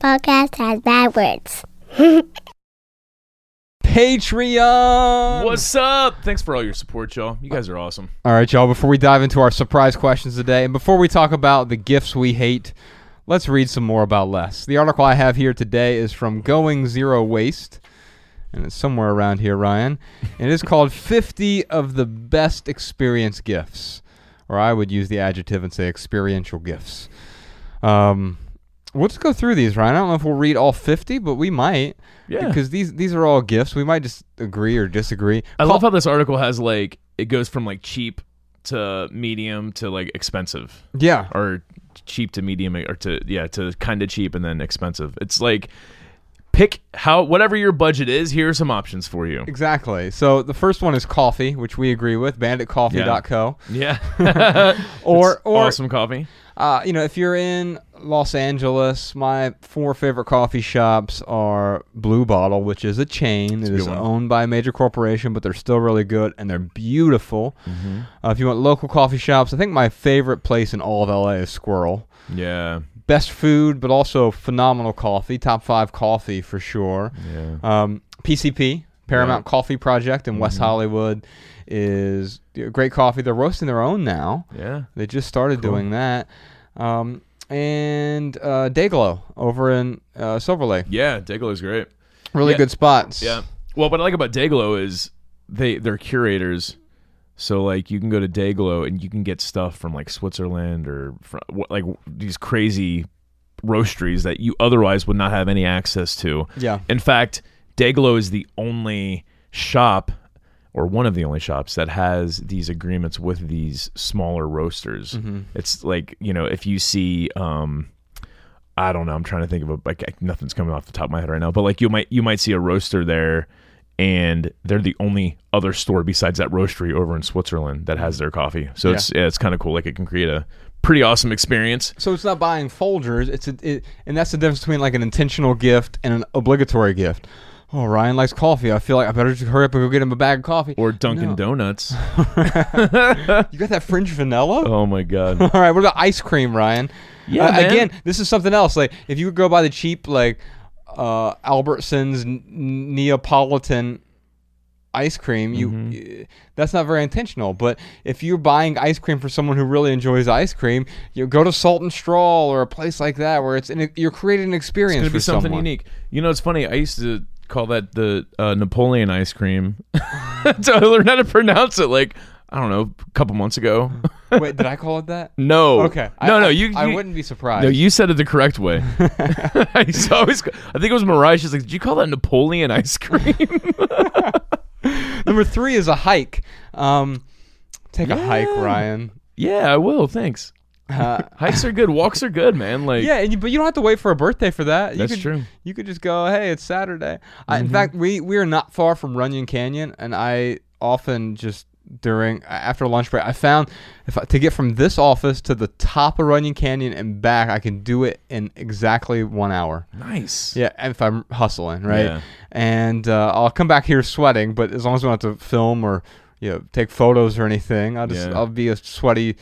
podcast has bad words. Patreon. What's up? Thanks for all your support, y'all. You guys are awesome. All right, y'all. Before we dive into our surprise questions today, and before we talk about the gifts we hate, let's read some more about less. The article I have here today is from Going Zero Waste, and it's somewhere around here, Ryan. And it is called 50 of the Best Experience Gifts, or I would use the adjective and say experiential gifts. Um, we'll just go through these, Ryan. I don't know if we'll read all 50, but we might. Yeah. Because these these are all gifts. We might just agree or disagree. I Call- love how this article has like it goes from like cheap to medium to like expensive yeah. or cheap to medium or to yeah to kind of cheap and then expensive. It's like pick how whatever your budget is. Here are some options for you. Exactly. So the first one is coffee, which we agree with, banditcoffee.co. Yeah. Or It's or awesome coffee. uh, you know, if you're in Los Angeles, my four favorite coffee shops are Blue Bottle, which is a chain. It a is one. owned by a major corporation, but they're still really good and they're beautiful. Mm-hmm. Uh, if you want local coffee shops, I think my favorite place in all of LA is Sqirl. Yeah. Best food, but also phenomenal coffee. Top five coffee for sure. Yeah. Um, PCP, Paramount Coffee Project in West Mhm. Hollywood, is great coffee. They're roasting their own now. Yeah. They just started Cool. doing that. Um, and uh, Dayglow over in uh, Silver Lake. Yeah. Dayglow is great. Really Yeah. good spots. Yeah. Well, what I like about Dayglow is they they're curators. So like you can go to Dayglow and you can get stuff from like Switzerland or from, like these crazy roasteries that you otherwise would not have any access to. Yeah. In fact, Dayglow is the only shop or one of the only shops that has these agreements with these smaller roasters. Mhm. It's like, you know, if you see um I don't know, I'm trying to think of a like nothing's coming off the top of my head right now, but like you might you might see a roaster there and they're the only other store besides that roastery over in Switzerland that has their coffee. So Yeah. it's yeah, it's kind of cool like it can create a pretty awesome experience. So it's not buying Folgers. It's a, it, and that's the difference between like an intentional gift and an obligatory gift. Oh, Ryan likes coffee. I feel like I better just hurry up and go get him a bag of coffee. Or Dunkin' No. Donuts. You got that fringe vanilla? oh my god. All right, what about ice cream, Ryan? Yeah, Uh, man. again, this is something else. Like if you go buy the cheap like uh, Albertsons N- Neapolitan ice cream, you Mm-hmm. uh, that's not very intentional. But if you're buying ice cream for someone who really enjoys ice cream, you go to Salt and Straw or a place like that where it's an, you're creating an experience It's gonna for be something someone. unique. You know, it's funny. I used to call that the uh, Napoleon ice cream. so I learned how to pronounce it. Like I don't know, a couple months ago. Wait, did I call it that? no. Okay. No, I, no. I- You. I you- wouldn't be surprised. No, you said it the correct way. I always. I think it was Mariah. She's like, "Did you call that Napoleon ice cream?" Number three is a hike. Um, take a hike, Ryan. yeah, I will. Thanks. Uh, Hikes are good. Walks are good, man. Like, Yeah, and you, but you don't have to wait for a birthday for that. You That's could, true. You could just go, hey, it's Saturday. I, in Mm-hmm. fact, we we are not far from Runyon Canyon, and I often just during after lunch break, I found if I, to get from this office to the top of Runyon Canyon and back, I can do it in exactly one hour. nice. Yeah, and if I'm hustling, right? Yeah. And uh, I'll come back here sweating, but as long as we don't have to film or you know take photos or anything, I'll just Yeah. I'll be a sweaty.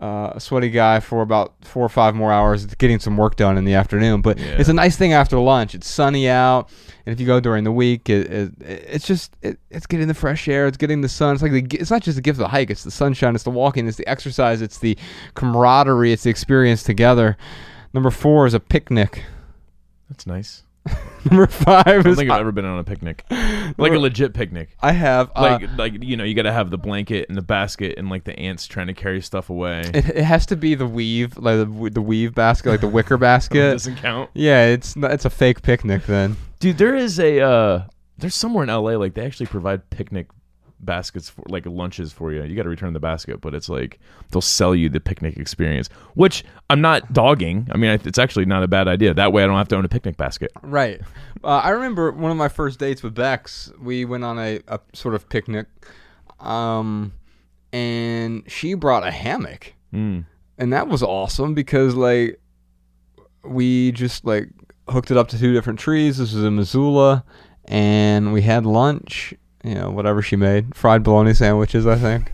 Uh, a sweaty guy for about four or five more hours, getting some work done in the afternoon. But Yeah. it's a nice thing after lunch. It's sunny out, and if you go during the week, it, it, it's just it, it's getting the fresh air. It's getting the sun. It's like the, it's not just the gift of the hike. It's the sunshine. It's the walking. It's the exercise. It's the camaraderie. It's the experience together. Number four is a picnic. That's nice. Number five I don't is think I've ever been on a picnic, like a legit picnic. I have uh, Like, like you know, you got to have the blanket and the basket and like the ants trying to carry stuff away. It, it has to be the weave, like the, the weave basket, like the wicker It basket. doesn't count, yeah, it's not, it's a fake picnic then. dude. There is a uh, there's somewhere in LA like they actually provide picnic baskets for like lunches for you. You got to return the basket, but it's like they'll sell you the picnic experience, which I'm not dogging. I mean, it's actually not a bad idea. That way, I don't have to own a picnic basket. Right. Uh, I remember one of my first dates with Bex. We went on a, a sort of picnic, um, and she brought a hammock, Mm. and that was awesome because like we just like hooked it up to two different trees. This was in Missoula, and we had lunch. You know, whatever she made, fried bologna sandwiches. I think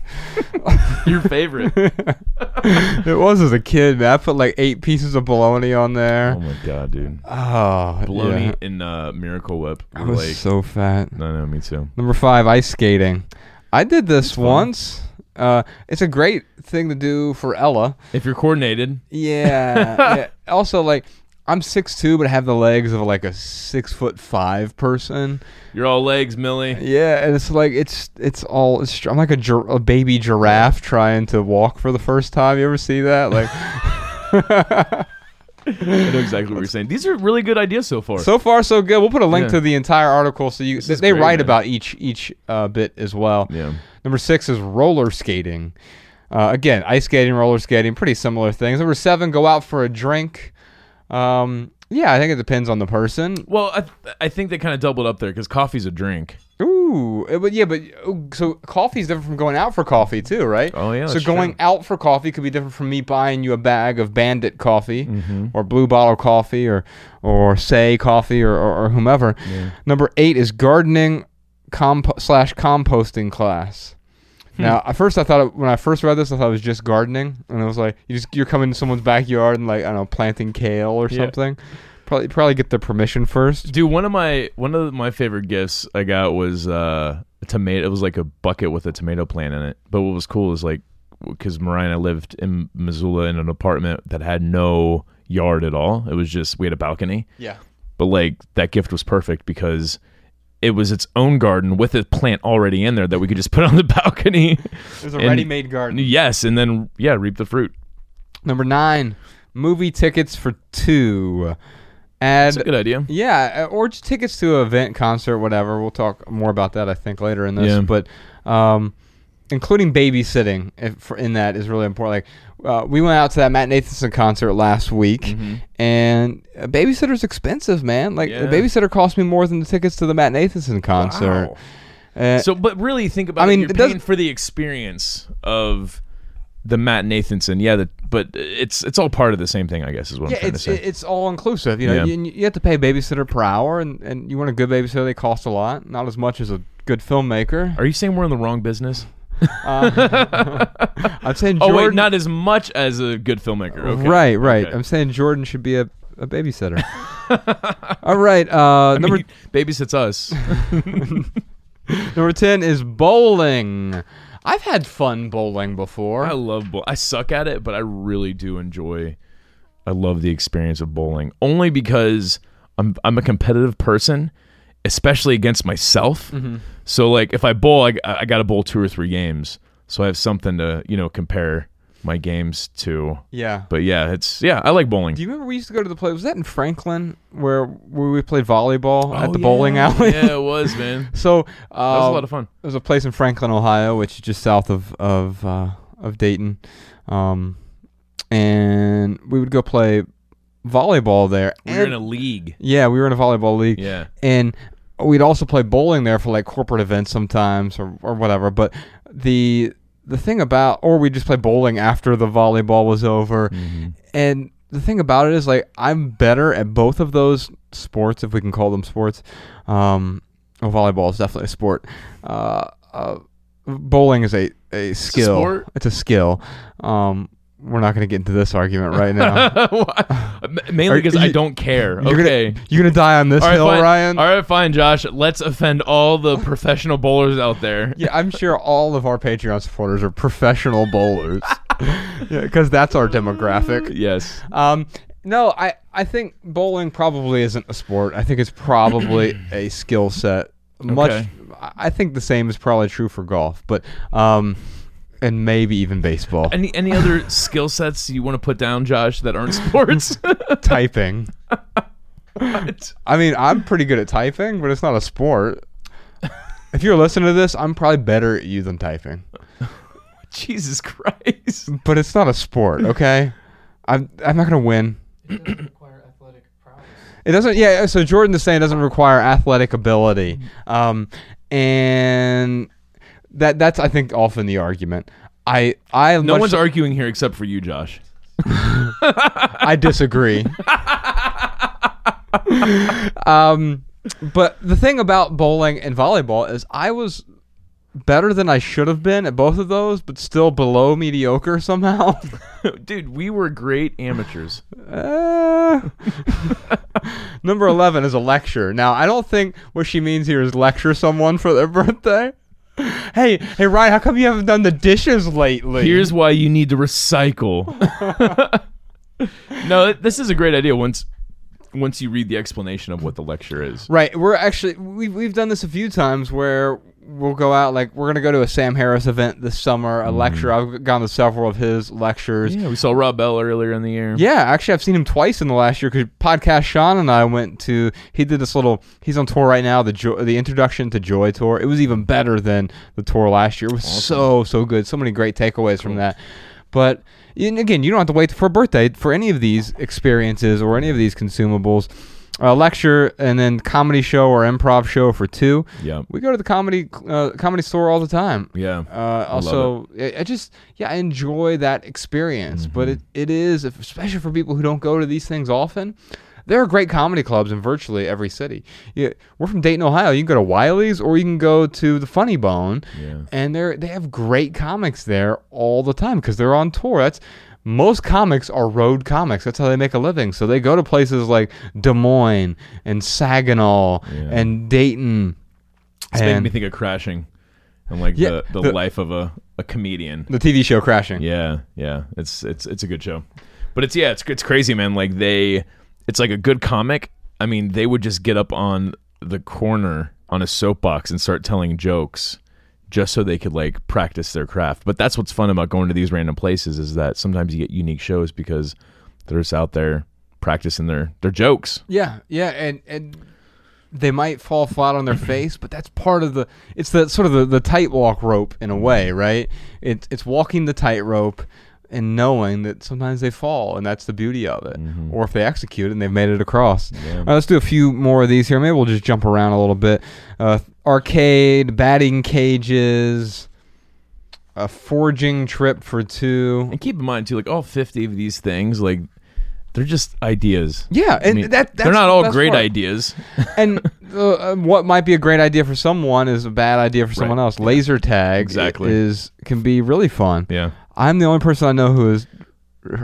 Your favorite. it was as a kid. Man, I put like eight pieces of bologna on there. oh my god, dude. Oh, Bologna yeah. and uh, Miracle Whip. I was like, so fat. no, no, me too. Number five, ice skating. I did this fun. once. Uh, it's a great thing to do for Ella. If you're coordinated, Yeah. yeah. Also, like, I'm six two, but I have the legs of like a six foot five person. you're all legs, Millie. Yeah, and it's like it's it's all. It's, I'm like a, gir- a baby giraffe trying to walk for the first time. You ever see that? Like, I know exactly what you're saying. These are really good ideas so far. so far so good. We'll put a link Yeah. to the entire article so you. They great, write man. about each each uh, bit as well. yeah. Number six is roller skating. Uh, again, ice skating, roller skating, pretty similar things. Number seven, go out for a drink. Um, yeah, I think it depends on the person. Well, I, th- I think they kind of doubled up there because coffee's a drink. Ooh, eh, but yeah, but so coffee's different from going out for coffee too, right? Oh, yeah, So going true. out for coffee could be different from me buying you a bag of Bandit coffee Mm-hmm. or Blue Bottle coffee or or Say coffee or, or, or whomever. Number eight is gardening comp- slash composting class. Hmm. Now, at first, I thought it, when I first read this, I thought it was just gardening, and it was like you just you're coming to someone's backyard and like I don't know planting kale or Yeah. something. Probably probably get their permission first. Dude, one of my one of my favorite gifts I got was uh, a tomato. It was like a bucket with a tomato plant in it. But what was cool is like because Mariah and I lived in Missoula in an apartment that had no yard at all. It was just we had a balcony. Yeah. But like that gift was perfect because it was its own garden with a plant already in there that we could just put on the balcony. There's a And- ready-made garden. yes, and then yeah, reap the fruit. Number nine, movie tickets for two. Add That's a good idea. yeah, uh, or just tickets to an event, concert, whatever. We'll talk more about that I think later in this. Yeah. But um, including babysitting if, for, in that is really important. Like uh, we went out to that Matt Nathanson concert last week, Mm-hmm. and a babysitter's expensive, man. Like Yeah. the babysitter cost me more than the tickets to the Matt Nathanson concert. Wow. Uh, So, but really think about I mean, You're it doesn't- paying for the experience of the Matt Nathanson. Yeah, the, but it's it's all part of the same thing, I guess, is what yeah, I'm trying it's to say. it's all inclusive. You know, Yeah. you, you have to pay a babysitter per hour, and, and you want a good babysitter. They cost a lot, not as much as a good filmmaker. Are you saying we're in the wrong business? Uh, I'm saying Oh wait, not as much as a good filmmaker. Okay. Right, right. Okay. I'm saying Jordan should be a, a babysitter. all right. Uh, I number mean, babysits us. number ten is bowling. I've had fun bowling before. I love bowl. I suck at it, but I really do enjoy. I love the experience of bowling only because I'm I'm a competitive person, especially against myself. Mm-hmm. So like if I bowl, I, I got to bowl two or three games, so I have something to you know compare my games to. yeah. But yeah, it's yeah, I like bowling. Do you remember we used to go to the play? Was that in Franklin where where we played volleyball at Oh, the bowling alley? yeah, it was man. So That was a uh, lot of fun. There's a place in Franklin, Ohio, which is just south of of uh, of Dayton, um, and we would go play volleyball there. We were in a league. yeah, we were in a volleyball league, Yeah. and we'd also play bowling there for like corporate events sometimes or, or whatever. But the the thing about, or we just play bowling after the volleyball was over, Mm-hmm. and the thing about it is like I'm better at both of those sports, if we can call them sports. Um, volleyball is definitely a sport. Uh, uh, bowling is a, a skill. sport? It's a skill. Um, we're not going to get into this argument right now. Mainly because I don't care. You're okay. gonna you're gonna die on this All right, hill, fine. Ryan. All right, fine, Josh. Let's offend all the professional bowlers out there. Yeah, I'm sure all of our Patreon supporters are professional bowlers. yeah, because that's our demographic. Yes. Um, no, I, I think bowling probably isn't a sport. I think it's probably a skill set. Much, Okay. I I think the same is probably true for golf, but um, and maybe even baseball. Any any other skill sets you want to put down, Josh, that aren't sports? typing. What? I mean, I'm pretty good at typing, but it's not a sport. If you're listening to this, I'm probably better at you than typing, Jesus Christ. but it's not a sport. Okay, I'm I'm not gonna win. It doesn't require athletic prowess. It doesn't. Yeah. So Jordan is saying it doesn't require athletic ability, um, and that that's I think often the argument. I I No much- one's arguing here except for you, Josh. I disagree. um, But the thing about bowling and volleyball is I was better than I should have been at both of those, but still below mediocre somehow. Dude, we were great amateurs. Uh, number 11 is a lecture. Now, I don't think what she means here is lecture someone for their birthday. Hey, hey, Ryan, how come you haven't done the dishes lately? Here's why you need to recycle. no, this is a great idea once once you read the explanation of what the lecture is. Right. We're actually we've we've done this a few times where we'll go out like we're gonna go to a Sam Harris event this summer, a mm-hmm. lecture. I've gone to several of his lectures. Yeah, we saw Rob Bell earlier in the year. Yeah, actually, I've seen him twice in the last year because podcast Shawn and I went to. He did this little. He's on tour right now. The jo- the introduction to Joy tour. It was even better than the tour last year. It was so so good. So many great takeaways from that. But again, you don't have to wait for a birthday for any of these experiences or any of these consumables. A lecture and then comedy show or improv show for two. Yeah. We go to the comedy uh, comedy store all the time. Yeah. Uh, also, I, I just yeah, I enjoy that experience. But it, it is, especially for people who don't go to these things often. There are great comedy clubs in virtually every city. Yeah, we're from Dayton, Ohio. You can go to Wiley's or you can go to the Funny Bone, Yeah. and they they have great comics there all the time because they're on tour. That's most comics are road comics. That's how they make a living. So they go to places like Des Moines and Saginaw Yeah. and Dayton. It's making me think of crashing and like Yeah, the, the, the- life of a, a comedian. the TV show Crashing. Yeah, yeah. It's it's it's a good show. But it's yeah, it's it's crazy, man. Like they it's like a good comic. I mean, they would just get up on the corner on a soapbox and start telling jokes just so they could like practice their craft. But that's what's fun about going to these random places is that sometimes you get unique shows because they're just out there practicing their their jokes. Yeah, yeah, and and they might fall flat on their face, but that's part of the. It's the sort of the, the tight walk rope in a way, right? It's it's walking the tightrope and knowing that sometimes they fall, and that's the beauty of it. Or if they execute it and they've made it across. All right, let's do a few more of these here. Maybe we'll just jump around a little bit. Uh, arcade, batting cages, a forging trip for two. And keep in mind too, like all fifty of these things, like they're just ideas. Yeah, I and mean, that they're not all great part. ideas. and uh, uh, what might be a great idea for someone is a bad idea for someone Right. else. Laser tag Exactly. is can be really fun. yeah. I'm the only person I know who has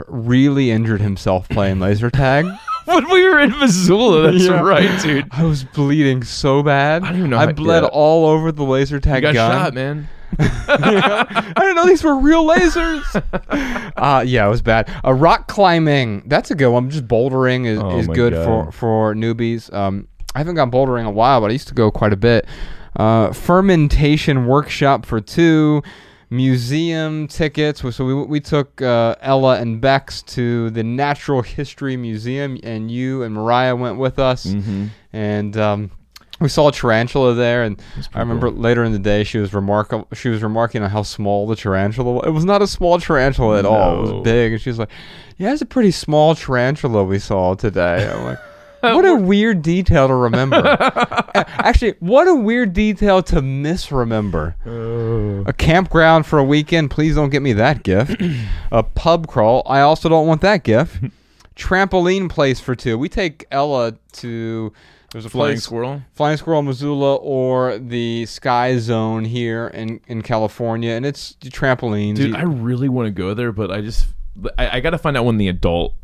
really injured himself playing laser tag. when we were in Missoula, that's Yeah. right, dude. I was bleeding so bad. I don't even know I bled yeah. all over the laser You tag got gun. shot, man. I didn't know these were real lasers. uh, yeah, it was bad. Uh, rock climbing, that's a good one. Just bouldering is, Oh is good God. for, for newbies. Um, I haven't gone bouldering in a while, but I used to go quite a bit. Uh, fermentation workshop for two. Museum tickets. So we, we took uh, Ella and Bex to the Natural History Museum, and you and Mariah went with us. Mm-hmm. And um, we saw a tarantula there, and I remember later in the day she was remarkable. She was remarking on how small the tarantula was. It was not a small tarantula at all. It was big, and she was like, "Yeah, it's a pretty small tarantula we saw today." I'm like. What a weird detail to remember. Actually, what a weird detail to misremember. Oh. A campground for a weekend. Please don't get me that gift. a pub crawl. I also don't want that gift. Trampoline place for two. We take Ella to. There's a Flying place, squirrel. Flying Squirrel, Missoula, or the Sky Zone here in, in California, and it's trampolines. Dude, I really want to go there, but I just I, I got to find out when the adult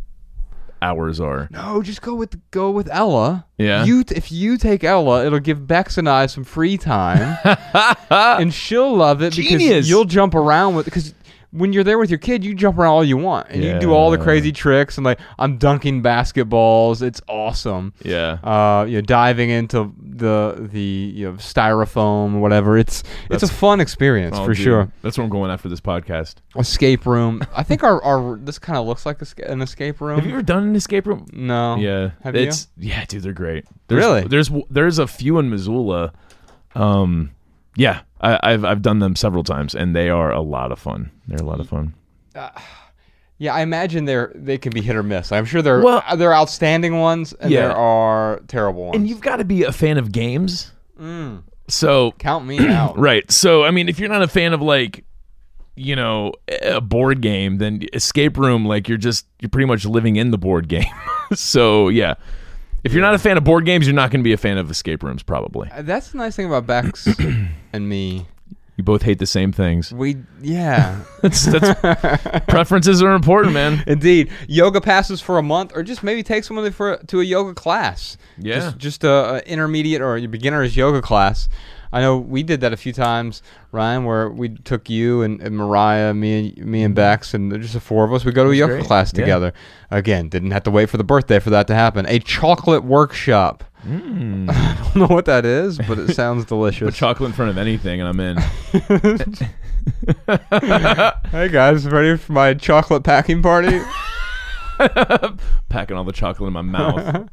hours are. no, just go with go with Ella. Yeah? You t- if you take Ella, it'll give Bex and I some free time, and she'll love it because Genius. you'll jump around with because. When you're there with your kid, you jump around all you want, and you do all the Yeah. crazy tricks, and like I'm dunking basketballs. It's awesome. Yeah. uh, you know, diving into the the you know styrofoam whatever. It's it's a fun experience Oh, for dude, sure. That's where I'm going after this podcast. Escape room. I think our, our this kind of looks like an escape room. Have you ever done an escape room? No. Yeah. Have you? it's yeah, dude, they're great. There's, Really? There's there's a few in Missoula. Um, yeah, I, I've I've done them several times, and they are a lot of fun. They're a lot of fun. Yeah, I imagine they're they can be hit or miss. I'm sure there Well- are there are outstanding ones and Yeah. there are terrible ones. And you've got to be a fan of games. Mm. So Count me out. Right. So, I mean, if you're not a fan of like, you know, a board game, then escape room, like you're just you're pretty much living in the board game. so, yeah, If you're not a fan of board games, you're not going to be a fan of escape rooms. Probably. Uh, That's the nice thing about Bex and me. You both hate the same things. We yeah. That's, that's preferences are important, man. Indeed, yoga passes for a month, or just maybe take someone for to a yoga class. Yeah. just, just a, a intermediate or a beginner's yoga class. I know we did that a few times, Ryan, where we took you and, and Mariah, me and me and mm-hmm. Bex, and just the four of us. We go to a yoga great. class Yeah. together. Again, didn't have to wait for the birthday for that to happen. A chocolate workshop. Mm. I don't know what that is, but it sounds delicious. Put chocolate in front of anything, and I'm in. hey guys, ready for my chocolate packing party? Packing all the chocolate in my mouth.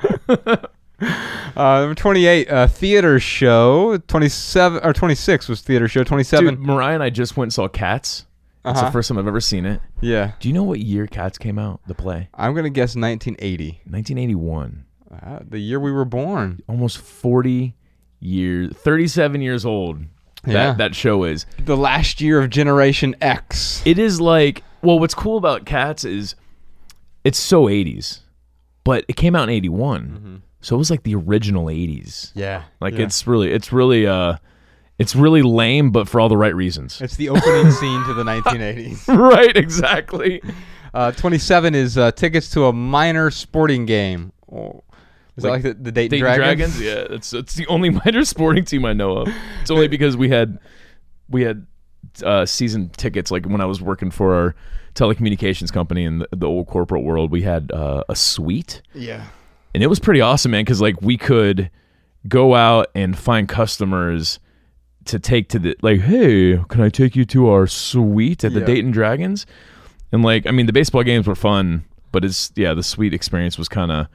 Uh, number 28, uh, theater show. 27 or 26 was theater show. 27. Dude, Mariah and I just went and saw Cats. It's Uh-huh. the first time I've ever seen it. Yeah. Do you know what year Cats came out? The play, I'm going to guess 1980. 1981. Uh, the year we were born. Almost 40 years, 37 years old. That Yeah. that show is. The last year of Generation X. It is like well, what's cool about Cats is it's so 80s, but it came out in 81, so it was like the original 80s. Yeah. Like it's really, it's really, uh, it's really lame, but for all the right reasons. It's the opening scene to the 1980s. right, exactly. Uh, 27 is uh, tickets to a minor sporting game. Oh, is that like Like the, the Dayton, Dayton Dragons? Dragons, yeah, it's it's the only minor sporting team I know of. It's only because we had we had uh, season tickets. Like when I was working for our telecommunications company in the, the old corporate world, we had uh, a suite, Yeah. and it was pretty awesome, man. Because like we could go out and find customers to take to the like, hey, can I take you to our suite at the Yeah. Dayton Dragons? And like, I mean, the baseball games were fun, but it's yeah, the suite experience was kind of,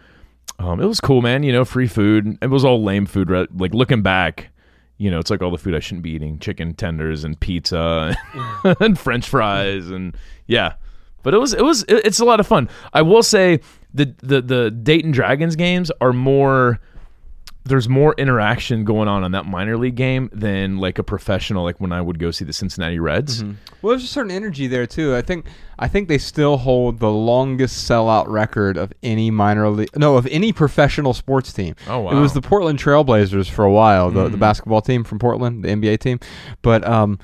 um, it was cool, man. You know, free food. It was all lame food. Like looking back, you know, it's like all the food I shouldn't be eating: chicken tenders and pizza and French fries and yeah. But it was it was it- it's a lot of fun. I will say the the the Dayton Dragons games are more there's more interaction going on on that minor league game than like a professional like when I would go see the Cincinnati Reds. Well, there's a certain energy there too. I think I think they still hold the longest sellout record of any minor league, no, of any professional sports team. Oh, wow! It was the Portland Trailblazers for a while, the, the basketball team from Portland, the NBA team. But um,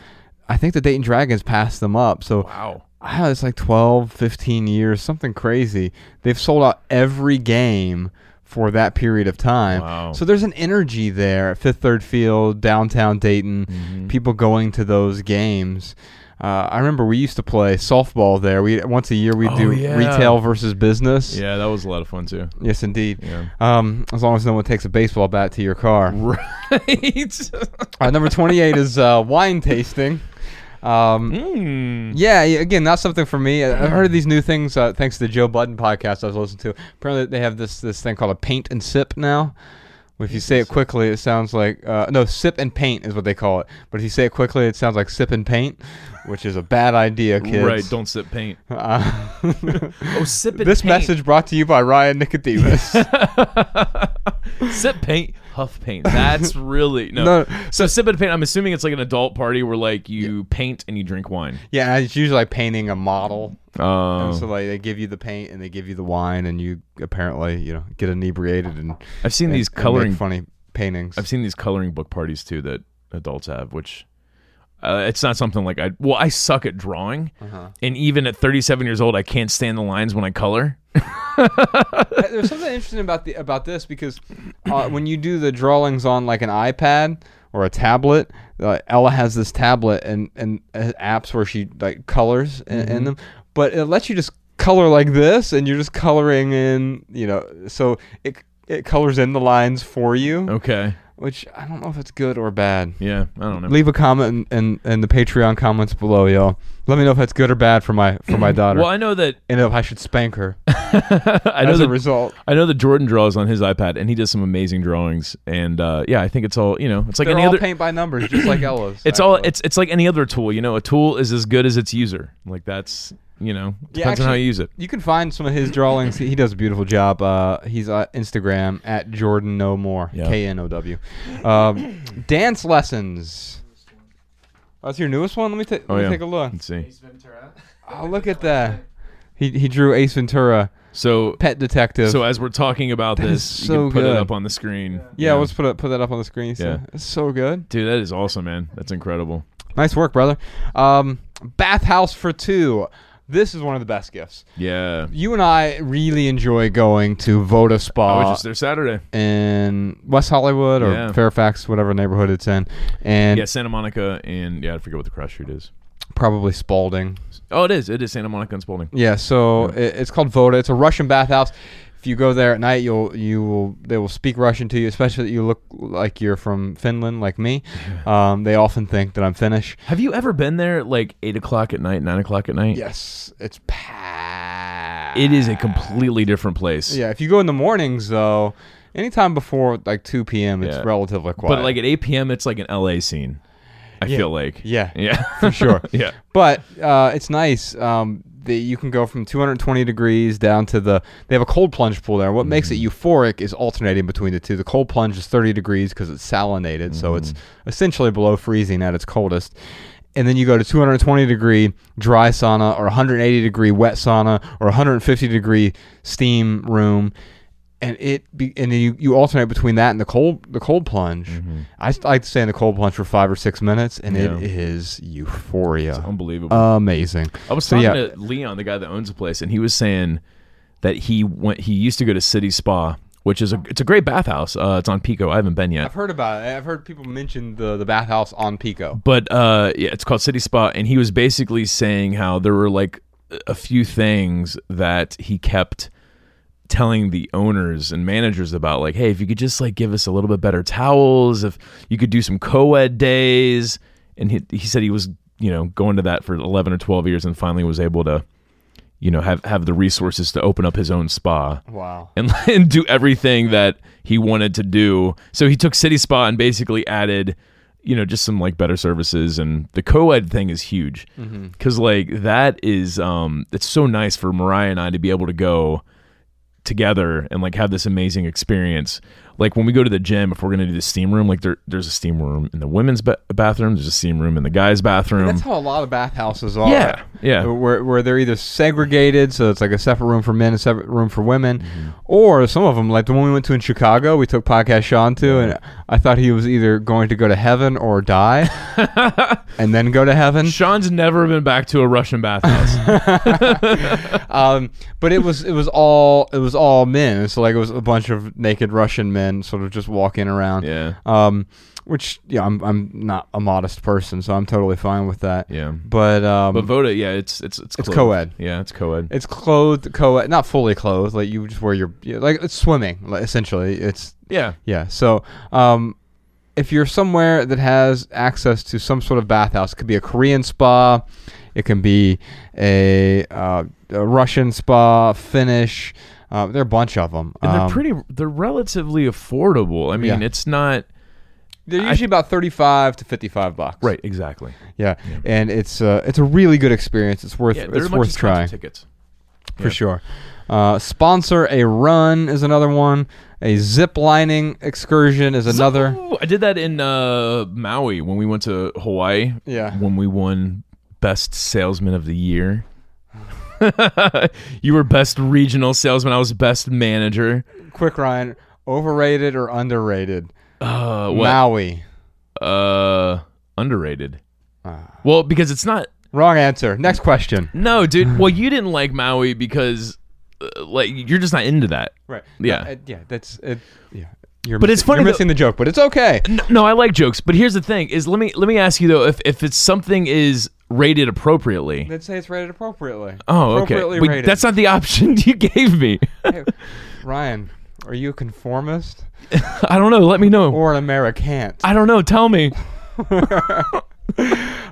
I think the Dayton Dragons passed them up. So Wow. I know, it's like 12, 15 years, something crazy. They've sold out every game for that period of time. Wow. So there's an energy there at Fifth Third Field, downtown Dayton, Mm-hmm. people going to those games. Uh, I remember we used to play softball there. We once a year we Oh, do yeah. retail versus business. Yeah, that was a lot of fun too. Yes, indeed. Yeah. Um, as long as no one takes a baseball bat to your car. Right. Uh, number 28 is uh, wine tasting. Um, mm. Yeah, again, not something for me. I- I've heard of these new things uh, thanks to the Joe Budden podcast I was listening to. Apparently, they have this this thing called a paint and sip now. If you say it quickly, it sounds like uh, no sip and paint is what they call it. But if you say it quickly, it sounds like sip and paint, which is a bad idea, kids. Right, don't sip paint. Uh, Oh, sip it. this message brought to you by Ryan Nicodemus. sip paint, huff paint. That's really no. No. So sip it paint. I'm assuming it's like an adult party where like you paint and you drink wine. yeah, it's usually like painting a model. Um, And so like they give you the paint and they give you the wine, and you apparently you know get inebriated and I've seen and- these and make coloring. funny paintings. I've seen these coloring book parties too that adults have, which uh, it's not something like I. Well, I suck at drawing, Uh-huh. and even at 37 years old, I can't stand the lines when I color. There's something interesting about the about this because uh, when you do the drawings on like an iPad or a tablet, uh, Ella has this tablet and and uh, apps where she like colors in, Mm-hmm. in them, but it lets you just color like this, and you're just coloring in, you know, so it it colors in the lines for you, Okay. which I don't know if it's good or bad. Yeah, I don't know. Leave a comment in, in, in the Patreon comments below, y'all. Let me know if that's good or bad for my for my daughter, Well, I know that and if I should spank her I know as a result. I know that Jordan draws on his iPad, and he does some amazing drawings. And uh, yeah, I think it's all you know. It's like They're any all other. paint by numbers, just like Ella's. it's all it's it's like any other tool. You know, a tool is as good as its user. Like that's you know depends on how actually- you use it. You can find some of his drawings. he he does a beautiful job. Uh, he's on Instagram at Jordan No More. Yeah. K N O W. Um, dance lessons. Oh, that's your newest one. Let me, ta- let Oh, me yeah. take a look. Let's see. Oh, look at that. He he drew Ace Ventura. So Pet Detective. so as we're talking about That this, is you so can put it up on the screen. yeah, let's put it, put that up on the screen. So Yeah. It's so good. dude, that is awesome, man. That's incredible. Nice work, brother. Um, bathhouse for two. This is one of the best gifts. Yeah. You and I really enjoy going to Voda Spa. I was just there Saturday. in West Hollywood or Yeah. Fairfax, whatever neighborhood it's in, and Yeah, Santa Monica and yeah, I forget what the cross street is. probably Spaulding. Oh, it is. It is Santa Monica and Spaulding. Yeah, so it, it's called Voda. It's a Russian bathhouse. If you go there at night, you'll you will they will speak Russian to you, especially that you look like you're from Finland, like me. Um, they often think that I'm Finnish. Have you ever been there at like eight o'clock at night, nine o'clock at night? Yes, it's packed. It is a completely different place. Yeah, if you go in the mornings though, anytime before like 2 p.m., it's Yeah. relatively quiet. But like at eight PM it's like an LA scene. I Yeah. feel like. yeah, Yeah. for sure. yeah. But uh, it's nice. Um, the, you can go from 220 degrees down to the. They have a cold plunge pool there. What mm-hmm. makes it euphoric is alternating between the two. The cold plunge is 30 degrees because it's salinated, so it's mm-hmm. essentially below freezing at its coldest. And then you go to 220 degree dry sauna or 180 degree wet sauna or 150 degree steam room. And it be, and you, you alternate between that and the cold the cold plunge. I like to stay in the cold plunge for five or six minutes, and Yeah. it is euphoria. Unbelievable. Amazing. I was So, talking yeah. to Leon, the guy that owns the place, and he was saying that he went. He used to go to City Spa, which is a it's a great bathhouse. Uh, it's on Pico. I haven't been yet, I've heard about it. I've heard people mention the the bathhouse on Pico. but uh, yeah, it's called City Spa, and he was basically saying how there were like a few things that he kept telling the owners and managers about like hey if you could just like give us a little bit better towels if you could do some co-ed days and he, he said he was you know going to that for 11 or 12 years and finally was able to you know have have the resources to open up his own spa Wow. and, and do everything that he wanted to do. So he took City Spa and basically added, you know, just some like better services. And the co-ed thing is huge because like that is um it's so nice for Mariah and I to be able to go together and like have this amazing experience. Like when we go to the gym, if we're gonna do the steam room, like there there's a steam room in the women's ba- bathroom, there's a steam room in the guys' bathroom. That's how a lot of bathhouses are. Yeah, yeah. Where, where they're either segregated, so it's like a separate room for men, a separate room for women, Mm-hmm. or some of them, like the one we went to in Chicago, we took podcast Shawn to, and I thought he was either going to go to heaven or die, and then go to heaven. Shawn's never been back to a Russian bathhouse. um, but it was it was all it was all men. So like it was a bunch of naked Russian men, sort of just walking around. yeah, Um, which yeah, I'm I'm not a modest person, so I'm totally fine with that. yeah. But um, But Voda, yeah, it's it's it's, It's co-ed. Yeah, it's co-ed. it's clothed, co-ed, not fully clothed. Like you just wear your like it's swimming. Like essentially, it's yeah, yeah. So um, if you're somewhere that has access to some sort of bathhouse, it could be a Korean spa, it can be a, uh, a Russian spa, Finnish. Uh, there are a bunch of them. and they're Um, pretty. They're relatively affordable. I mean, Yeah. it's not They're I- usually about thirty-five to fifty-five bucks. right. Exactly. Yeah, and it's uh, it's a really good experience. It's worth Yeah, it's worth trying. tickets. for Yeah. sure. Uh, sponsor a run is another one. A zip lining excursion is another. Ooh, I did that in uh, Maui when we went to Hawaii. Yeah. When we won best salesman of the year. you were best regional salesman. I was best manager. Quick Ryan, overrated or underrated? Uh, what? Maui. Uh, underrated. Ah. Well, because it's not. Wrong answer. Next question. No, dude. Well, you didn't like Maui because, uh, like, you're just not into that. Right. Yeah. Uh, yeah. That's it. Yeah. You're But missing, it's funny You're though- missing the joke, but it's okay. N- No, I like jokes, but here's the thing: is let me let me ask you though, if if it's something is rated appropriately. Let's say it's rated appropriately. Oh, okay. Appropriately But rated. that's not the option you gave me. Hey, Ryan, are you a conformist I don't know. Let me know. or an Americant? I don't know. Tell me.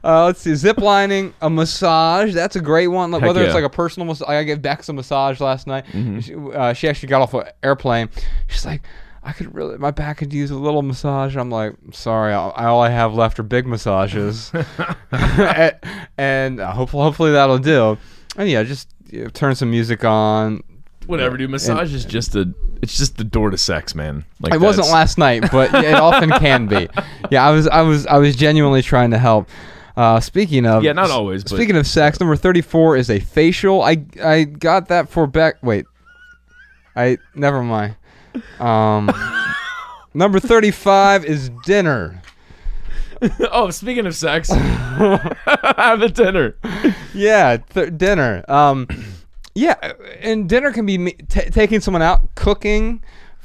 Uh, let's see, zip lining, a massage. That's a great one. Like, Heck whether it's like a personal massage. I gave Bex a massage last night. Mm-hmm. She, uh, she actually got off an airplane. She's like, I could really, my back could use a little massage. I'm like, sorry, I, all I have left are big massages, and, and uh, hopefully, hopefully that'll do. And yeah, just you know, turn some music on. Whatever, dude. Massage is just a. It's just the door to sex, man. Like It wasn't last night, but it often can be. Yeah, I was, I was, I was genuinely trying to help. Uh, speaking of, Yeah, not always, but- Speaking of sex, number thirty-four is a facial. I, I got that for Beck. Wait, I never mind. Um, number thirty-five is dinner. oh, speaking of sex, have a dinner. Yeah, th- dinner. Um, yeah, and dinner can be me- ta taking someone out, cooking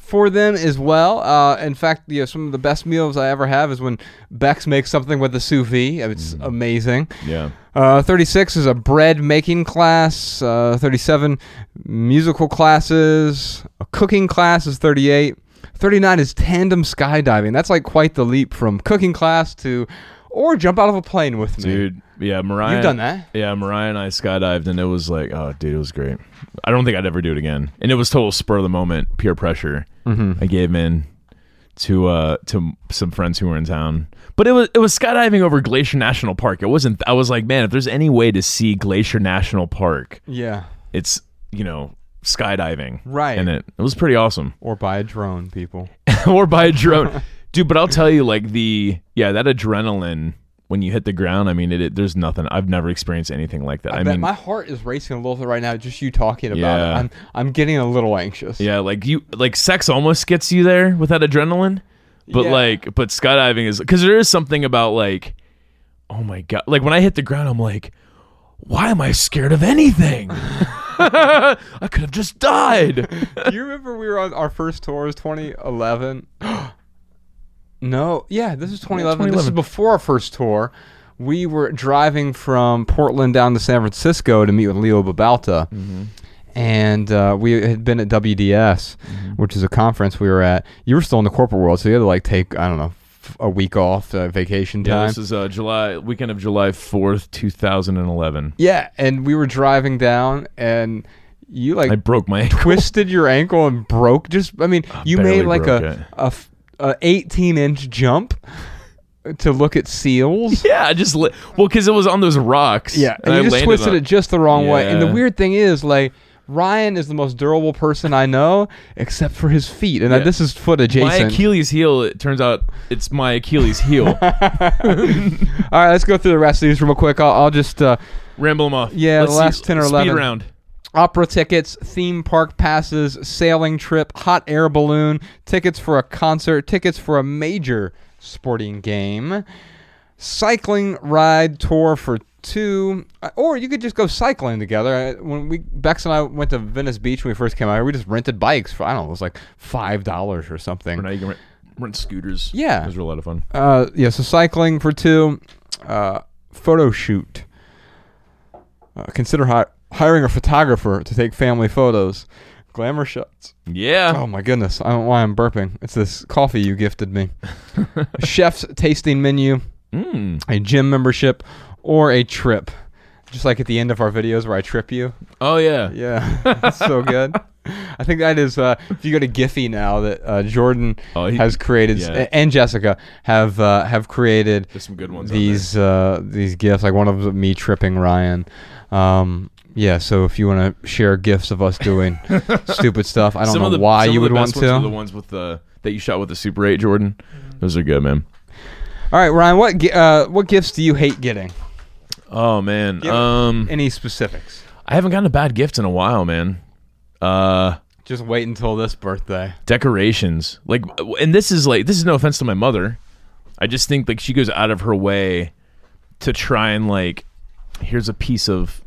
for them as well. Uh, in fact, you know, some of the best meals I ever have is when Bex makes something with the sous vide. It's amazing. Yeah. Uh, 36 is a bread making class. Uh, 37, musical classes. A cooking class is 38. 39 is tandem skydiving. That's like quite the leap from cooking class to, or jump out of a plane with me. Dude, yeah, Mariah. You've done that. Yeah, Mariah and I skydived, and it was like, oh, dude, it was great. I don't think I'd ever do it again. And it was total spur of the moment, peer pressure. Mm-hmm. I gave in to uh to some friends who were in town. But it was it was skydiving over Glacier National Park. It wasn't. I was like, man, if there's any way to see Glacier National Park, Yeah. it's you know skydiving. Right. And it it was pretty awesome. Or by a drone, people. or by a drone, dude. But I'll tell you, like the yeah, that adrenaline when you hit the ground. I mean, it, it there's nothing. I've never experienced anything like that. I, I, mean, my heart is racing a little bit right now, just you talking about Yeah. it. I'm I'm getting a little anxious. yeah, like you like sex almost gets you there with that adrenaline, but Yeah. like but skydiving is because there is something about like, oh my god, like when I hit the ground, I'm like, why am I scared of anything? I could have just died. Do you remember we were on our first tour? It was 2011. no, yeah, this is 2011. This is before our first tour. We were driving from Portland down to San Francisco to meet with Leo Babauta. And uh, we had been at WDS, which is a conference we were at. You were still in the corporate world, so you had to like take, I don't know, f- a week off, uh, vacation Yeah, time. this is uh, July weekend of July fourth, two thousand and eleven. Yeah, and we were driving down, and you like I broke my ankle. twisted your ankle and broke. Just, I mean, you made like broke a, it. a f- a 18 inch jump to look at seals. Yeah, I just li- well because it was on those rocks. Yeah, and, I you just twisted on- it just the wrong way. And the weird thing is, like. Ryan is the most durable person I know, except for his feet, and Yeah. this is foot My. Achilles heel. It turns out it's my Achilles heel. All right, let's go through the rest of these real quick. I'll, I'll just uh, Ramble them off. Yeah, Let's the last 10 or speed 11. round. Opera tickets, theme park passes, sailing trip, hot air balloon, tickets for a concert, tickets for a major sporting game, cycling ride tour for two, uh, or you could just go cycling together. When we Bex and I went to Venice Beach when we first came out here, we just rented bikes for I don't know, it was like five dollars or Or something. now you can rent, rent scooters. Yeah. those are a lot of fun. Uh, yeah, so cycling for two, uh, photo shoot. Uh, consider hi- hiring a photographer to take family photos. Glamour shots. Yeah. Oh my goodness, I don't know why I'm burping. It's this coffee you gifted me. Chef's tasting menu, Mm. a gym membership, or a trip. Just like at the end of our videos where I trip you. Oh yeah. Yeah, that's so good. I think that is uh, if you go to Giphy now that uh, Jordan Oh, he- has created yeah. and Jessica have uh, have created There's some good ones. these uh, these gifts. Like one of them, me tripping Ryan. Um, yeah, so if you want to share gifts of us doing stupid stuff, I don't some know of the, why some you of would the want best ones are to. the ones with the that you shot with the Super 8 Jordan. Those are good, man. All right, Ryan, what gi- uh, what gifts do you hate getting? Oh man. Give- Um, Any specifics? I haven't gotten a bad gift in a while, man. Uh, Just wait until this birthday. decorations like and this is like this is no offense to my mother i just think like she goes out of her way to try and like here's a piece of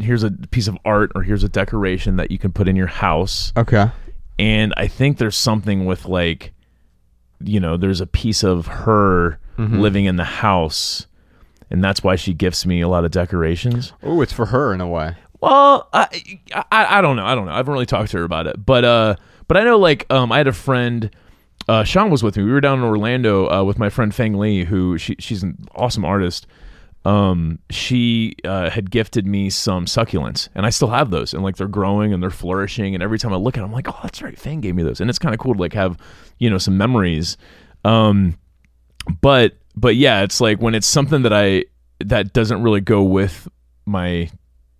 here's a piece of art or here's a decoration that you can put in your house Okay. and i think there's something with like you know there's a piece of her living in the house and that's why she gifts me a lot of decorations Oh, it's for her in a way. well, I, I I don't know. I don't know. I haven't really talked to her about it, but uh, but I know like um, I had a friend. Uh, Shawn was with me. We were down in Orlando uh, with my friend Feng Li, who she she's an awesome artist. Um, she uh, had gifted me some succulents, and I still have those, and like they're growing and they're flourishing. And every time I look at, them, I'm like, oh, that's right, Feng gave me those, and it's kind of cool to like have you know some memories. Um, but but yeah, it's like when it's something that I that doesn't really go with my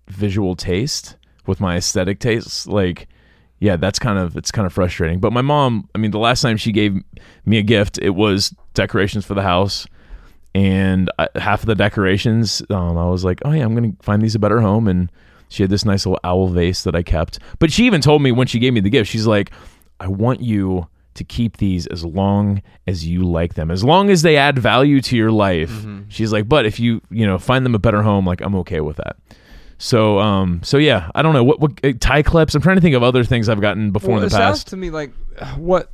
visual taste, with my aesthetic tastes, like yeah, that's kind of it's kind of frustrating. But my mom, I mean, the last time she gave me a gift, it was decorations for the house, and I, half of the decorations, um, I was like, oh yeah, I'm gonna find these a better home, and She had this nice little owl vase that I kept. But she even told me when she gave me the gift, she's like, I want you to keep these as long as you like them, as long as they add value to your life. Mm-hmm. She's like, but if you, you know, find them a better home, like I'm okay with that. So, um, so yeah, I don't know what, what uh, tie clips. I'm trying to think of other things I've gotten before Well, in the past. to me like what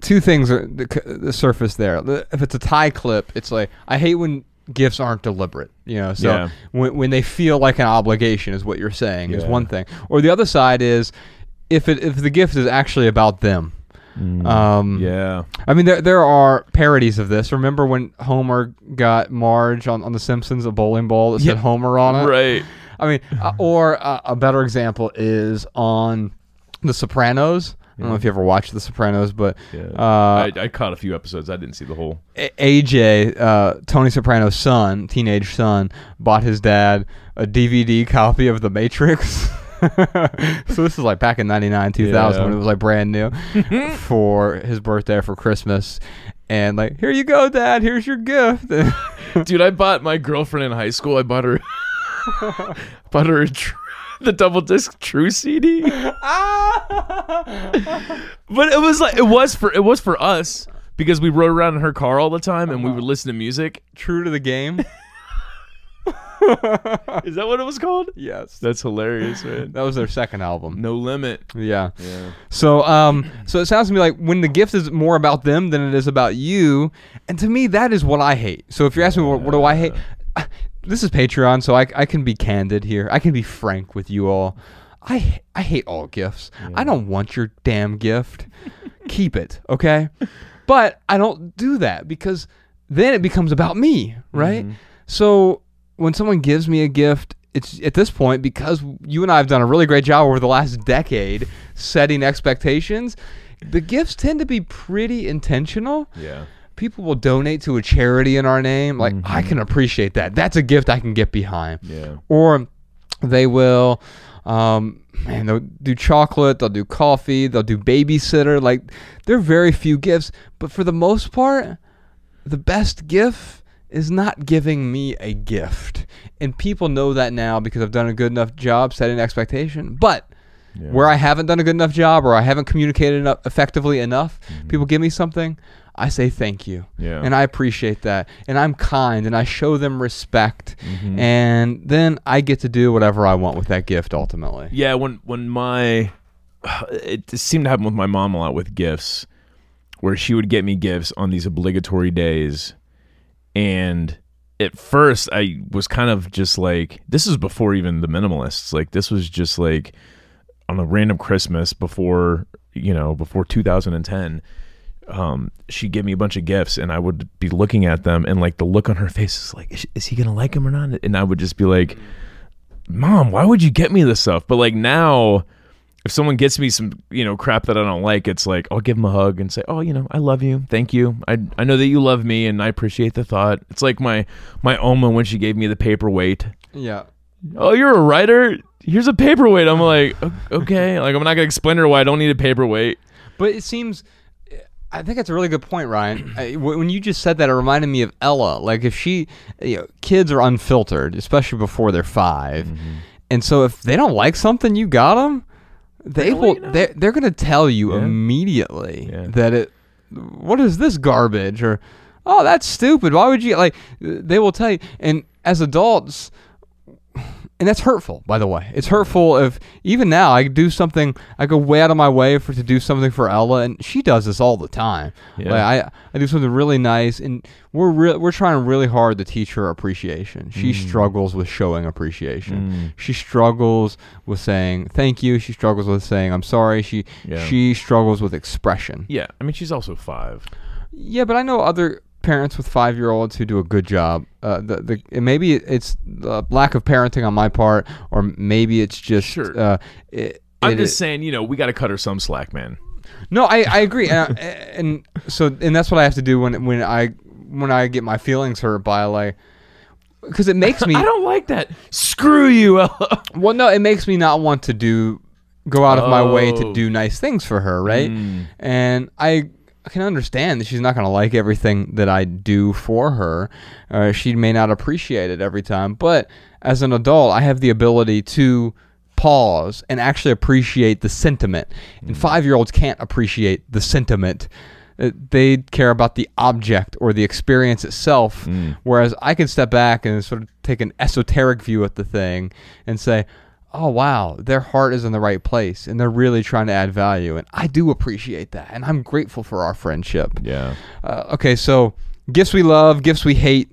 two things are the, the surface there. If it's a tie clip, it's like I hate when gifts aren't deliberate. You know, so Yeah. when when they feel like an obligation is what you're saying is one thing. Or the other side is if it if the gift is actually about them. Um, Mm, Yeah. I mean, there there are parodies of this. Remember when Homer got Marge on, on The Simpsons a bowling ball that said Homer on it? Right. I mean, uh, or uh, a better example is on The Sopranos. I don't know if you ever watched The Sopranos, but Yeah. uh, I, I caught a few episodes. I didn't see the whole. A- AJ, uh, Tony Soprano's son, teenage son, bought his dad a DVD copy of The Matrix. so this is like back in 99, 2000 when Yeah. it was like brand new for his birthday for Christmas. And like, here you go, dad. Here's your gift. Dude, I bought my girlfriend in high school. I bought her, bought her a tr- the double disc True CD. But it was like it was for it was for us because we rode around in her car all the time and we would listen to music. True to the game. Is that what it was called? yes. That's hilarious, man. That was their second album. No limit. Yeah. Yeah. So um so it sounds to me like when the gift is more about them than it is about you, and to me that is what I hate. So if you're asking me what, what do I hate, this is Patreon, so I, I can be candid here. I can be frank with you all. I I hate all gifts. I don't want your damn gift. Keep it, okay? But I don't do that because then it becomes about me, right? Mm-hmm. So when someone gives me a gift, it's at this point because you and I have done a really great job over the last decade setting expectations. The gifts tend to be pretty intentional. Yeah. People will donate to a charity in our name. Like I can appreciate that. That's a gift I can get behind. Yeah. Or they will um man they'll do chocolate they'll do coffee they'll do babysitter like there are very few gifts but for the most part the best gift is not giving me a gift and people know that now because i've done a good enough job setting expectation but Yeah. where i haven't done a good enough job or i haven't communicated enough effectively enough people give me something i say thank you Yeah. and i appreciate that and i'm kind and i show them respect Mm-hmm. and then i get to do whatever i want with that gift ultimately Yeah, when when my it seemed to happen with my mom a lot with gifts, where she would get me gifts on these obligatory days, and at first I was kind of just like, this is before even the minimalists. Like this was just like on a random Christmas before you know before 2010. Um, she'd give me a bunch of gifts, and I would be looking at them, and like the look on her face is like, is, is he gonna like them or not? And I would just be like, mom why would you get me this stuff? But like now if someone gets me some you know crap that i don't like it's like i'll give them a hug and say oh you know i love you. Thank you. I, I know that you love me and i appreciate the thought. It's like my my oma when she gave me the paperweight. Yeah. Oh you're a writer? Here's a paperweight. I'm like okay. Like i'm not gonna explain to her why i don't need a paperweight. But it seems I think that's a really good point, Ryan. I, when you just said that, it reminded me of Ella. Like if she, you know, kids are unfiltered, especially before they're 5 Mm-hmm. and so if they don't like something you got them, they gonna will. let you know. They're, they're going to tell you Yeah. immediately Yeah. that it. What is this garbage? Or, oh, that's stupid. Why would you like? They will tell you. And as adults, and that's hurtful by the way. It's hurtful if even now i do something i go way out of my way for to do something for ella and she does this all the time. Yeah. like i i do something really nice and we're re- we're trying really hard to teach her appreciation. She Mm. struggles with showing appreciation. She struggles with saying thank you. She struggles with saying i'm sorry. She Yeah. she struggles with expression. Yeah i mean she's also five. Yeah, but I know other parents with five year olds who do a good job. Uh, the, the maybe it's the lack of parenting on my part, or maybe it's just. Sure. Uh, it, i'm it- just saying you know we got to cut her some slack man no, I, I agree, and, and so and that's what I have to do when when I when I get my feelings hurt by like. Because it makes me i don't like that screw you ella well, no, it makes me not want to do go out of my way to Oh. do nice things for her, right? Mm. And I can understand that she's not going to like everything that I do for her. Uh, she may not appreciate it every time, but as an adult, I have the ability to pause and actually appreciate the sentiment. And five year olds can't appreciate the sentiment. Uh, They care about the object or the experience itself, whereas I can step back and sort of take an esoteric view at the thing and say, "Oh wow, their heart is in the right place, and they're really trying to add value." And I do appreciate that, and I'm grateful for our friendship. Yeah. Uh, okay, so gifts we love, gifts we hate.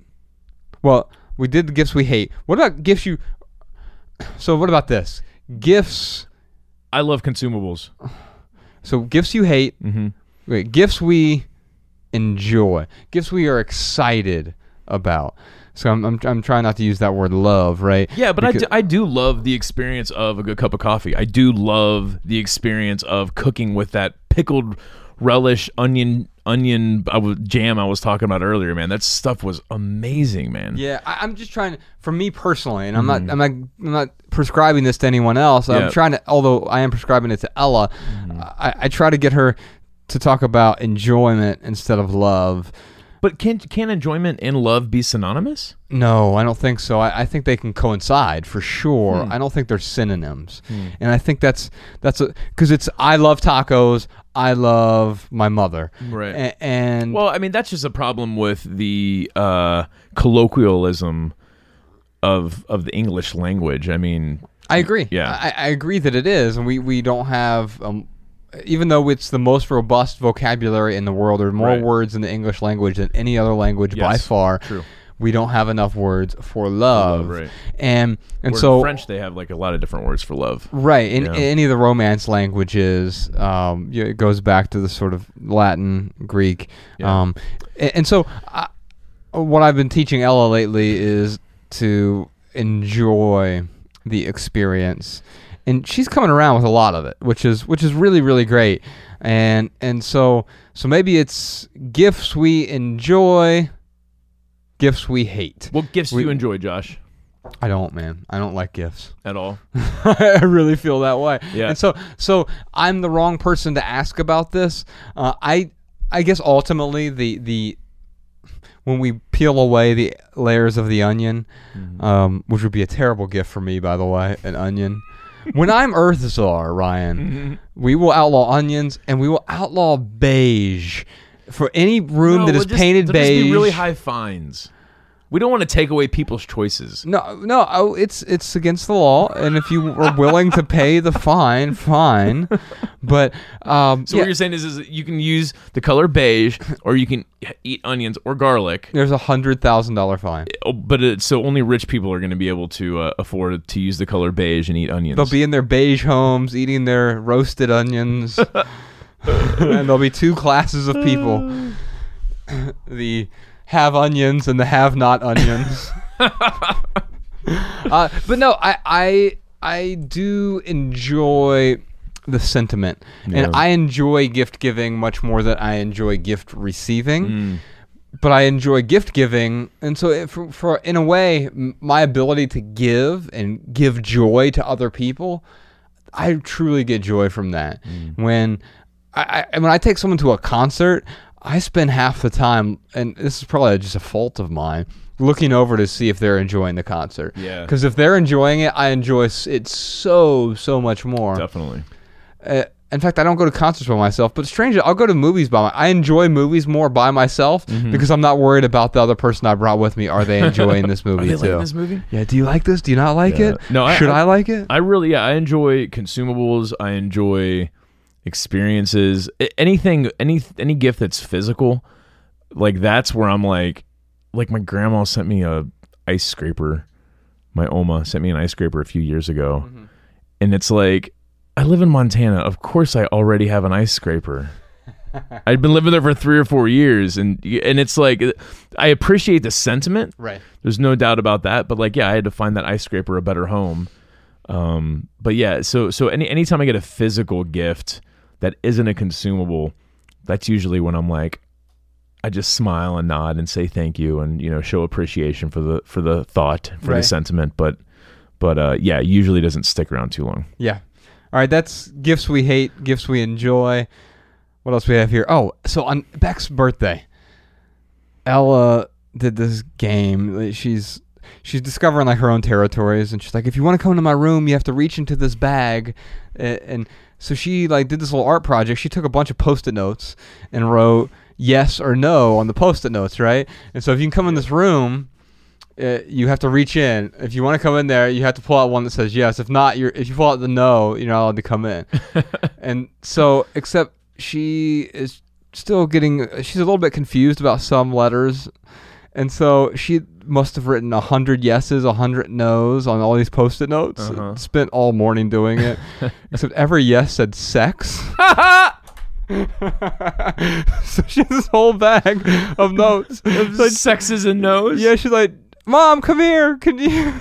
Well, we did the gifts we hate. What about gifts you? So what about this? Gifts. I love consumables. So gifts you hate. Mm-hmm. Wait, gifts we enjoy. Gifts we are excited about. So I'm, I'm, I'm trying not to use that word love, right? Yeah, but I do, I do love the experience of a good cup of coffee. I do love the experience of cooking with that pickled relish onion onion I was, jam I was talking about earlier, man. That stuff was amazing, man. Yeah, I, I'm just trying for me personally, and I'm not, I'm not, I'm not prescribing this to anyone else. Mm-hmm. I'm trying to, although I am prescribing it to Ella, Mm-hmm. I, I try to get her to talk about enjoyment instead of love. But can can enjoyment and love be synonymous? No, I don't think so. I, I think they can coincide for sure. Hmm. I don't think they're synonyms, and I think that's that's because it's I love tacos. I love my mother. Right. A- and Well, I mean that's just a problem with the uh, colloquialism of of the English language. I mean, I agree. Yeah. I, I agree that it is, and we we don't have. Um, even though it's the most robust vocabulary in the world, there's more Right. words in the English language than any other language by far. true. We don't have enough words for love, right. and and where so in French they have like a lot of different words for love. Right. In, Yeah. in any of the Romance languages, um, you know, it goes back to the sort of Latin, Greek. Yeah. Um, and, and so, I, what I've been teaching Ella lately is to enjoy the experience, and she's coming around with a lot of it, which is which is really really great. And and so so maybe it's gifts we enjoy, gifts we hate. What gifts do you enjoy, Josh? I don't, man. I don't like gifts. At all? I really feel that way. Yeah. And so, so I'm the wrong person to ask about this. Uh, I, I guess ultimately the the when we peel away the layers of the onion, Mm-hmm. um, which would be a terrible gift for me, by the way, an onion. When I'm Earth Czar, Ryan, Mm-hmm. we will outlaw onions and we will outlaw beige for any room No, that we'll is just- painted there'll just beige. be really high fines. We don't want to take away people's choices. No, no, oh, it's it's against the law, and if you are willing to pay the fine, fine. But um, So yeah, what you're saying is, is you can use the color beige, or you can eat onions or garlic. there's a hundred thousand dollar fine. Oh, But it, so only rich people are going to be able to uh, afford to use the color beige and eat onions. They'll be in their beige homes eating their roasted onions, and there'll be two classes of people: the have onions and the have not onions. uh, but no, I I I do enjoy the sentiment, Yeah. and I enjoy gift giving much more than I enjoy gift receiving. Mm. But I enjoy gift giving, and so if, for, for in a way, m- my ability to give and give joy to other people, I truly get joy from that. When I, I when I take someone to a concert, I spend half the time, and this is probably just a fault of mine, looking over to see if they're enjoying the concert. Yeah. Because if they're enjoying it, I enjoy it so so much more. Definitely. Uh, in fact, I don't go to concerts by myself, but strangely, I'll go to movies by my. I enjoy movies more by myself Mm-hmm. because I'm not worried about the other person I brought with me. Are they enjoying this Are movie they too? this movie? Yeah. Do you like this? Do you not like Yeah. it? No, I- Should I, I- like it? I really, yeah, I enjoy consumables. I enjoy experiences. Anything, any any gift that's physical, like that's where I'm like, like my grandma sent me a ice scraper. My oma sent me an ice scraper a few years ago, and it's like, I live in Montana. Of course, I already have an ice scraper. I'd been living there for three or four years, and and it's like, I appreciate the sentiment. right. There's no doubt about that. But like, yeah, I had to find that ice scraper a better home. Um, but yeah, so so any anytime I get a physical gift that isn't a consumable, that's usually when I'm like, I just smile and nod and say thank you and you know show appreciation for the for the thought for Right. the sentiment. But but uh, yeah, it usually doesn't stick around too long. Yeah. All right. That's gifts we hate, gifts we enjoy. What else we have here? Oh, so on Beck's birthday, Ella did this game. She's she's discovering like her own territories, and she's like, if you want to come into my room, you have to reach into this bag, and so she like did this little art project. She took a bunch of post-it notes and wrote yes or no on the post-it notes, right? And so if you can come in this room. Uh, you have to reach in. If you want to come in there, you have to pull out one that says yes. If not, you're if you pull out the no, you're not allowed to come in. and so, except she is still getting. She's a little bit confused about some letters, and so she must have written a hundred yeses, a hundred nos on all these post-it notes. Uh-huh. Spent all morning doing it, except every yes said sex. so she has this whole bag of notes. Like, Sexes and nose. yeah, she's like, Mom, come here. Can you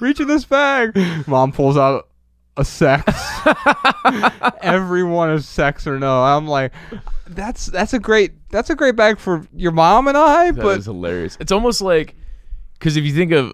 reach in this bag? Mom pulls out a sex. Everyone is sex or no. I'm like, that's that's a great that's a great bag for your mom and I. That but is hilarious. It's almost like because if you think of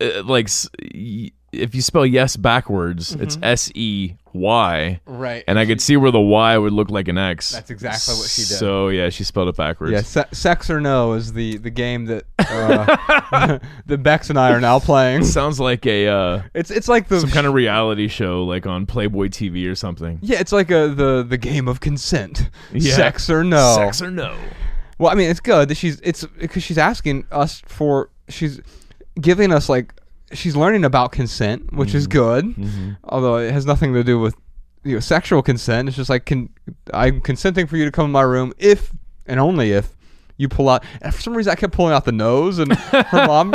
uh, like s- y- if you spell yes backwards, it's Mm-hmm. S E Y, right, and I could see where the Y would look like an X. That's exactly what she did. So yeah, she spelled it backwards. yeah, se- sex or no is the the game that uh, that Bex and I are now playing. Sounds like a uh, It's it's like the some kind of reality show, like on Playboy TV or something. yeah, it's like a the the game of consent. Yeah. Sex or no. Sex or no? Well, I mean, it's good that she's it's because she's asking us for she's giving us like she's learning about consent, which is mm-hmm. good. Mm-hmm. Although it has nothing to do with you know sexual consent. It's just like can I'm consenting for you to come in my room if and only if you pull out. And for some reason, I kept pulling out the nose, and her mom.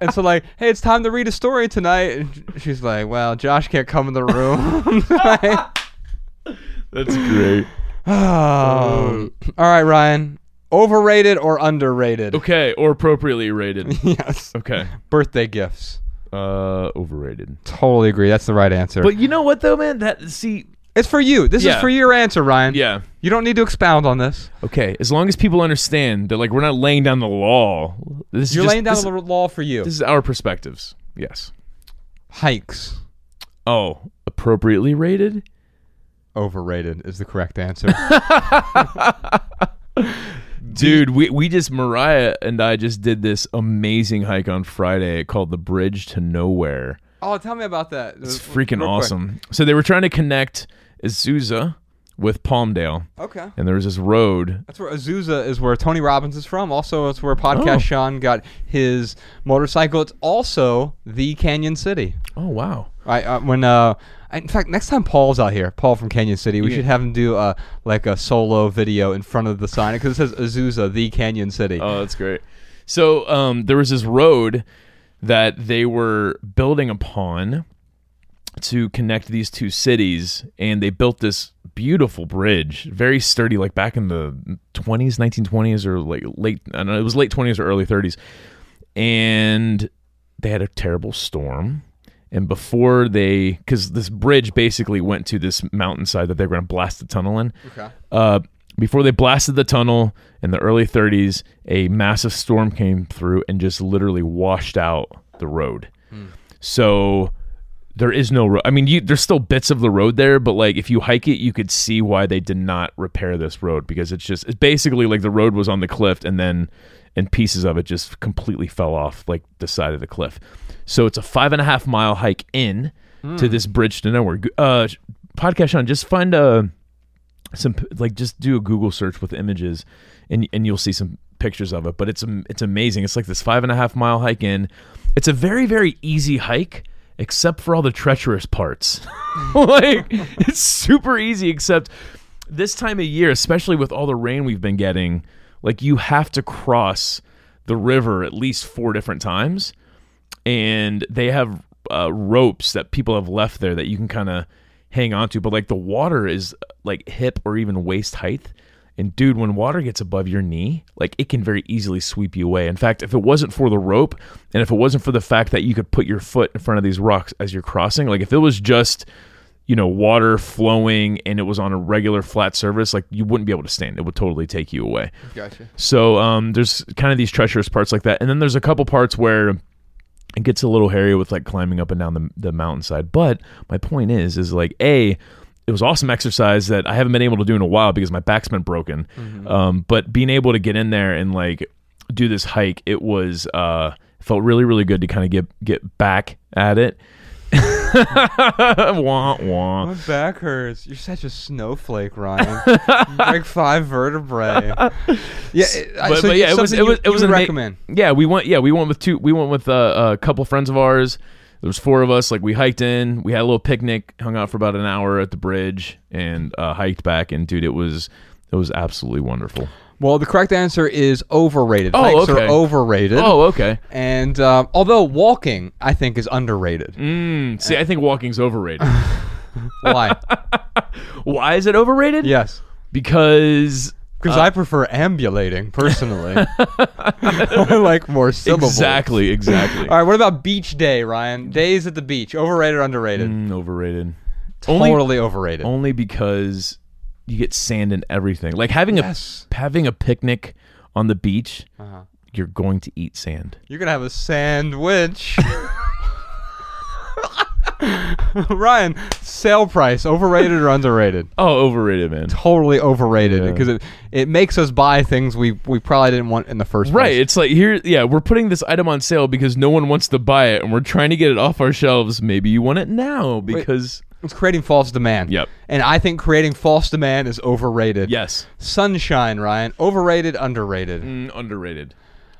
And so like, hey, it's time to read a story tonight. And she's like, well, Josh can't come in the room. That's great. oh. All right, Ryan. Overrated or underrated? Okay, or appropriately rated. yes. Okay, Birthday gifts. Uh, overrated. Totally agree. That's the right answer. But you know what though, man? That see, it's for you. This is for your answer, Ryan. yeah. You don't need to expound on this. Okay, as long as people understand that, like, we're not laying down the law. This is You're just- laying down this, the law for you. This is our perspectives. Yes. Hikes. Oh, appropriately rated. Overrated is the correct answer. Dude, we, we just Mariah and I just did this amazing hike on Friday called the Bridge to Nowhere. oh, tell me about that. It's freaking awesome. So they were trying to connect Azusa with Palmdale, Okay. and there was this road. That's where Azusa is where Tony Robbins is from. Also, it's where Podcast Oh. Shawn got his motorcycle. It's also the Canyon City. Oh wow! I uh, when uh, in fact, next time Paul's out here, Paul from Canyon City, we Yeah. should have him do uh like a solo video in front of the sign because it says Azusa, the Canyon City. Oh, that's great. So um, there was this road that they were building upon to connect these two cities, and they built this beautiful bridge, very sturdy, like back in the twenties, nineteen twenties, or like late. I don't know. It was late twenties or early thirties, and they had a terrible storm. And before they, because this bridge basically went to this mountainside that they're going to blast the tunnel in. Okay. Uh, before they blasted the tunnel in the early 30s, a massive storm came through and just literally washed out the road. So there is no road. I mean, you, there's still bits of the road there, but like if you hike it, you could see why they did not repair this road because it's just it's basically like the road was on the cliff and then and pieces of it just completely fell off like the side of the cliff. So it's a five and a half mile hike in to this bridge to nowhere. Uh, podcast Shawn, just find a some like just do a Google search with images, and and you'll see some pictures of it. But it's it's amazing. It's like this five and a half mile hike in. It's a very very easy hike, except for all the treacherous parts. like it's super easy, except this time of year, especially with all the rain we've been getting, like you have to cross the river at least four different times and they have uh, ropes that people have left there that you can kind of hang on to. But like the water is like hip or even waist height. And dude, when water gets above your knee, like it can very easily sweep you away. In fact, if it wasn't for the rope and if it wasn't for the fact that you could put your foot in front of these rocks as you're crossing, like if it was just, you know, water flowing and it was on a regular flat surface, like you wouldn't be able to stand. It would totally take you away. Gotcha. So um, there's kind of these treacherous parts like that, and then there's a couple parts where it gets a little hairy with like climbing up and down the, the mountainside. But my point is, is like a, it was awesome exercise that I haven't been able to do in a while because my back's been broken. Um, but being able to get in there and like do this hike, it was uh, Felt really, really good to kind of get get back at it. wah wah. My back hurts. You're such a snowflake, Ryan. you break five vertebrae. Yeah, it, But, so but yeah, it was it was it was an would ama- recommend. Yeah, we went. Yeah, we went with two. We went with uh, a couple friends of ours. There was four of us. Like we hiked in. We had a little picnic. Hung out for about an hour at the bridge and uh, hiked back. And dude, it was it was absolutely wonderful. Well, the correct answer is overrated. Oh, Hikes okay. are overrated. Oh, okay. And um, although walking, I think, is underrated. Mm, see, I think walking's overrated. Why? Why is it overrated? yes. because Because I prefer ambulating personally. I like more syllables. exactly, exactly. All right. What about beach day, Ryan? Days at the beach. Overrated, or underrated? Mm, overrated. Only Totally overrated. only because you get sand and everything. Like having Yes. a having a picnic on the beach, Uh-huh. you're going to eat sand. You're gonna have a sandwich. Ryan, sale price, overrated or underrated? Oh, overrated, man. Totally overrated Yeah. because it, it makes us buy things we, we probably didn't want in the first Right. place. Right. It's like here, yeah, we're putting this item on sale because no one wants to buy it, and we're trying to get it off our shelves. Maybe you want it now because It's creating false demand. Yep. And I think creating false demand is overrated. yes, Sunshine, Ryan, overrated, underrated. mm, underrated.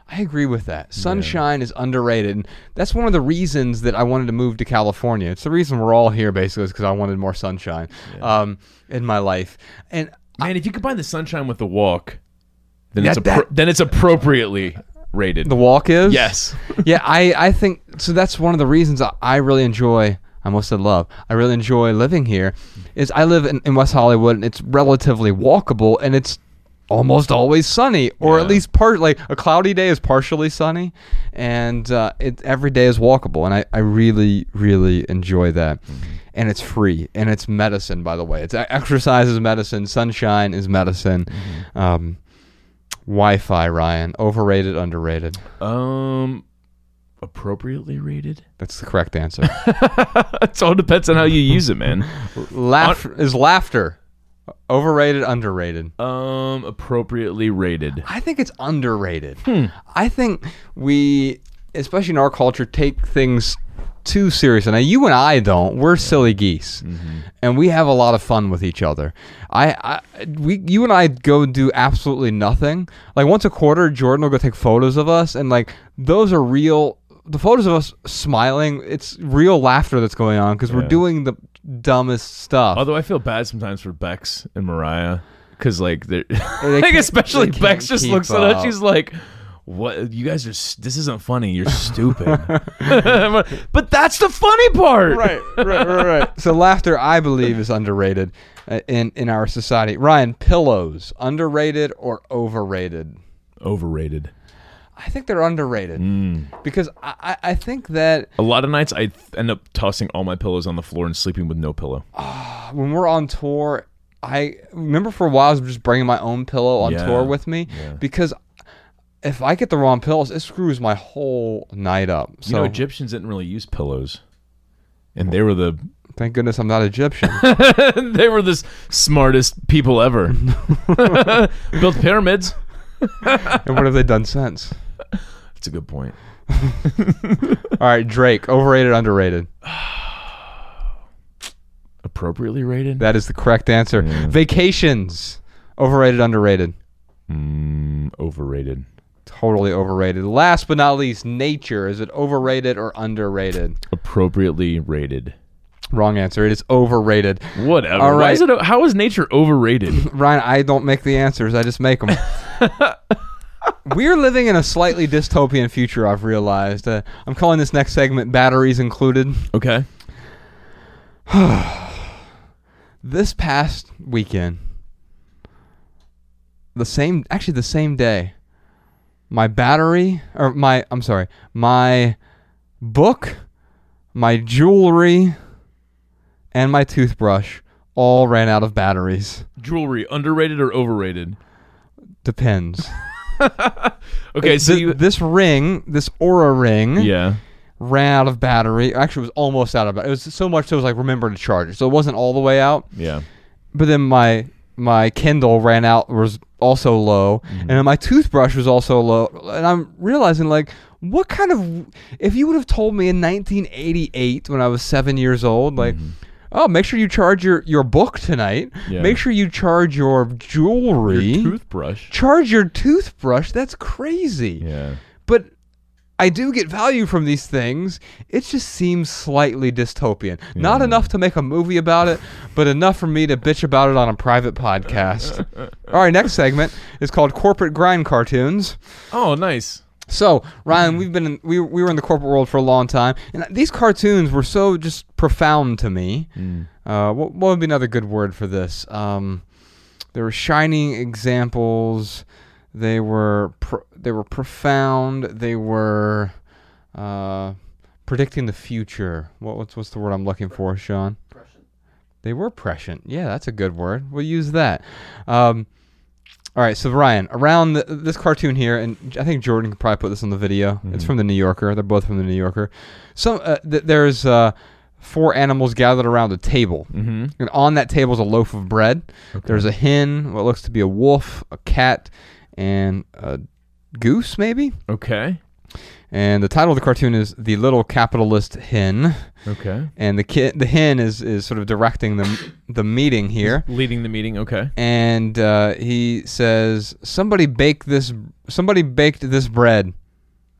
I agree with that. Sunshine is underrated. And that's one of the reasons that I wanted to move to California. It's the reason we're all here, basically, is because I wanted more sunshine um, in my life. And Man, if you combine the sunshine with the walk, then Yeah, it's appro- that- then it's appropriately rated. the walk is? yes. yeah, I, I think so. That's one of the reasons I, I really enjoy. I almost said love. I really enjoy living here. Is I live in, in West Hollywood and it's relatively walkable and it's almost always sunny or at least part like a cloudy day is partially sunny and uh, it every day is walkable and I, I really really enjoy that. And it's free and it's medicine by the way. It's exercise is medicine sunshine is medicine. Um, Wi-Fi Ryan overrated underrated? Um, appropriately rated. that's the correct answer. it all depends on how you use it, man. Laugh is laughter. Overrated, underrated. Um, appropriately rated. I think it's underrated. Hmm. I think we, especially in our culture, take things too seriously. Now, you and I don't. We're silly geese, Mm-hmm. and we have a lot of fun with each other. I, I, we, you and I go do absolutely nothing. Like once a quarter, Jordan will go take photos of us, and like those are real. The photos of us smiling, it's real laughter that's going on because we're Yeah. doing the dumbest stuff. Although I feel bad sometimes for Bex and Mariah because like they're They like can't- especially they can't Bex just keep looks at us. up. She's like. What you guys are? s- This isn't funny. You're stupid. but that's the funny part. right, right, right, right. So laughter, I believe, is underrated uh, in in our society. Ryan, pillows, underrated or overrated? Overrated. I think they're underrated mm. because I, I think that A lot of nights I end up tossing all my pillows on the floor and sleeping with no pillow. Ah, when we're on tour, I remember for a while I was just bringing my own pillow on Yeah, tour with me yeah. because if I get the wrong pillows, it screws my whole night up. So you know, Egyptians didn't really use pillows, and they were the thank goodness I'm not Egyptian. they were the smartest people ever. Built pyramids. and what have they done since? That's a good point. All right, Drake, overrated, underrated. Appropriately rated. That is the correct answer. Vacations, overrated, underrated. Mm, overrated. Totally overrated. Last but not least, nature. Is it overrated or underrated? Appropriately rated. Wrong answer. It is overrated. Whatever. All right. Why is it, how is nature overrated? Ryan, I don't make the answers. I just make them. We're living in a slightly dystopian future, I've realized. Uh, I'm calling this next segment Batteries Included. okay. This past weekend, the same, actually, the same day, my battery, or my, I'm sorry, my book, my jewelry, and my toothbrush all ran out of batteries. Jewelry underrated or overrated? Depends. Okay, so you. this ring, this Oura ring, Yeah. ran out of battery. Actually, it was almost out of battery. It was so much so it was like remember to charge it. So it wasn't all the way out. Yeah. But then my my Kindle ran out was also low, mm-hmm. and then my toothbrush was also low, and I'm realizing like. What kind of if you would have told me in 1988 when I was 7 years old like mm-hmm. Oh make sure you charge your your book tonight Yeah. make sure you charge your jewelry Your toothbrush. charge your toothbrush that's crazy Yeah. but I do get value from these things. It just seems slightly dystopian. Not enough to make a movie about it, but enough for me to bitch about it on a private podcast. All right, next segment is called Corporate Grind Cartoons. Oh, nice. So, Ryan, we've been in, we we were in the corporate world for a long time, and these cartoons were so just profound to me. Uh, what, what would be another good word for this? Um, they were shining examples. They were pro- they were profound. They were uh, predicting the future. What, what's what's the word I'm looking for, Shawn? They were prescient. Yeah, that's a good word. We'll use that. Um, all right, so Ryan, around the, this cartoon here, and I think Jordan could probably put this on the video. It's from the New Yorker. They're both from the New Yorker. So uh, th- there's uh, four animals gathered around a table, Mm-hmm. and on that table is a loaf of bread. There's a hen, what looks to be a wolf, a cat, and a goose, maybe. Okay. And the title of the cartoon is "The Little Capitalist Hen," Okay. and the kid, the hen, is is sort of directing the the meeting here. Leading the meeting. Okay. and uh, he says, "Somebody bake this. Somebody baked this bread.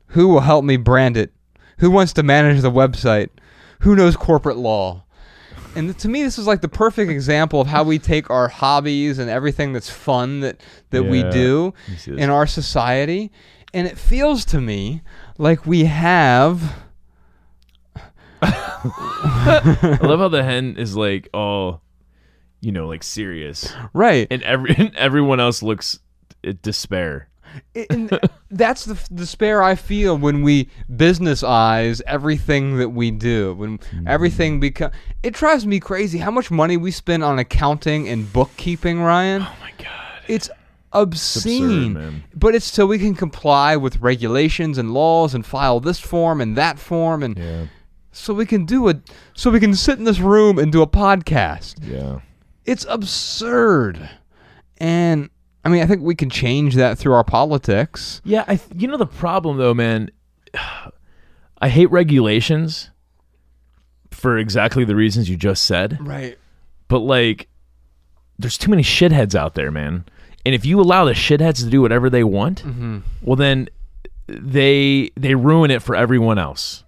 Who will help me brand it? Who wants to manage the website? Who knows corporate law?" And to me, this is like the perfect example of how we take our hobbies and everything that's fun that that we do Let me see this. in our society, and it feels to me like we have. I love how the hen is like, all, you know, like serious, Right. and every and everyone else looks at despair. and that's the despair I feel when we business eyes everything that we do. When mm-hmm. everything become, it drives me crazy how much money we spend on accounting and bookkeeping, Ryan. Oh my god. It's obscene, man. but it's so we can comply with regulations and laws and file this form and that form, and Yeah. So we can do it. So we can sit in this room and do a podcast. Yeah. It's absurd, and I mean, I think we can change that through our politics. Yeah, I th- you know the problem though, man. I hate regulations for exactly the reasons you just said. Right. But like there's too many shitheads out there, man. And if you allow the shitheads to do whatever they want, mm-hmm. well then they they ruin it for everyone else.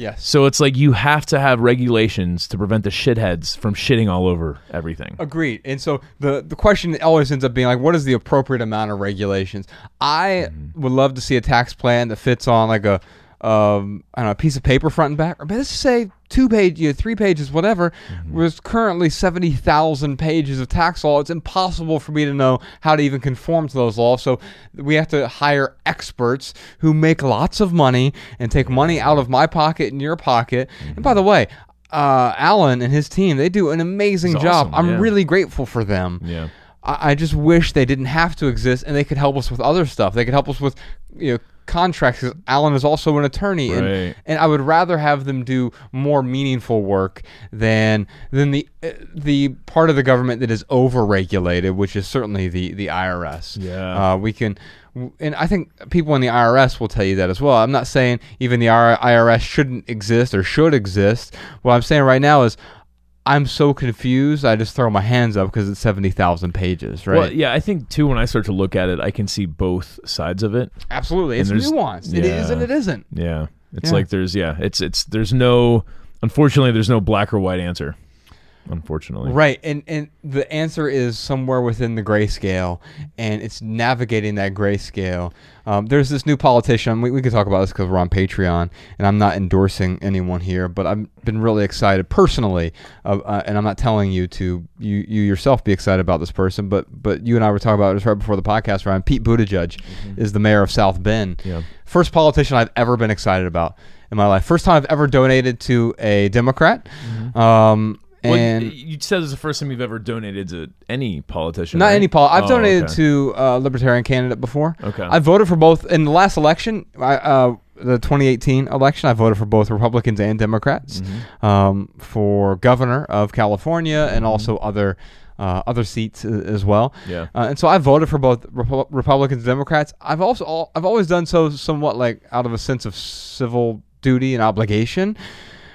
Yes. So it's like you have to have regulations to prevent the shitheads from shitting all over everything. Agreed. And so the the question always ends up being like, what is the appropriate amount of regulations? I mm-hmm. would love to see a tax plan that fits on like a um, I don't know, a piece of paper front and back, or let's say two page, you know, three pages, whatever. Was currently seventy thousand pages of tax law. It's impossible for me to know how to even conform to those laws. So we have to hire experts who make lots of money and take money out of my pocket and your pocket. And by the way. Uh, Alan and his team, they do an amazing It's job. awesome, I'm yeah. really grateful for them. Yeah. I, I just wish they didn't have to exist and they could help us with other stuff. They could help us with, you know, contracts. 'cause Alan is also an attorney, and Right. and I would rather have them do more meaningful work than than the uh, the part of the government that is overregulated, which is certainly the the IRS. Yeah. uh, we can. And I think people in the IRS will tell you that as well. I'm not saying even the IRS shouldn't exist or should exist. What I'm saying right now is I'm so confused. I just throw my hands up because it's seventy thousand pages, right? Well, yeah, I think too when I start to look at it, I can see both sides of it. Absolutely, it's there's- nuanced. It is and it isn't. Yeah. It's Yeah. like there's yeah, it's it's there's no unfortunately there's no black or white answer. Unfortunately. Right, and and the answer is somewhere within the grayscale, and it's navigating that grayscale. Um, there's this new politician. We, we could talk about this because we're on Patreon, and I'm not endorsing anyone here, but I've been really excited personally, uh, uh, and I'm not telling you to you you yourself be excited about this person, but but you and I were talking about this right before the podcast. Ryan Pete Buttigieg is the mayor of South Bend. Yeah. First politician I've ever been excited about in my life. First time I've ever donated to a Democrat. Um, Well, and you said it's the first time you've ever donated to any politician. not right? any pol. I've Oh, donated okay. to a libertarian candidate before. Okay. I voted for both in the last election. I, uh, the 2018 election, I voted for both Republicans and Democrats Mm-hmm. um, for governor of California and also other uh, other seats as well. Yeah. Uh, and so I voted for both Repu- Republicans and Democrats. I've also al- I've always done so somewhat like out of a sense of civil duty and obligation.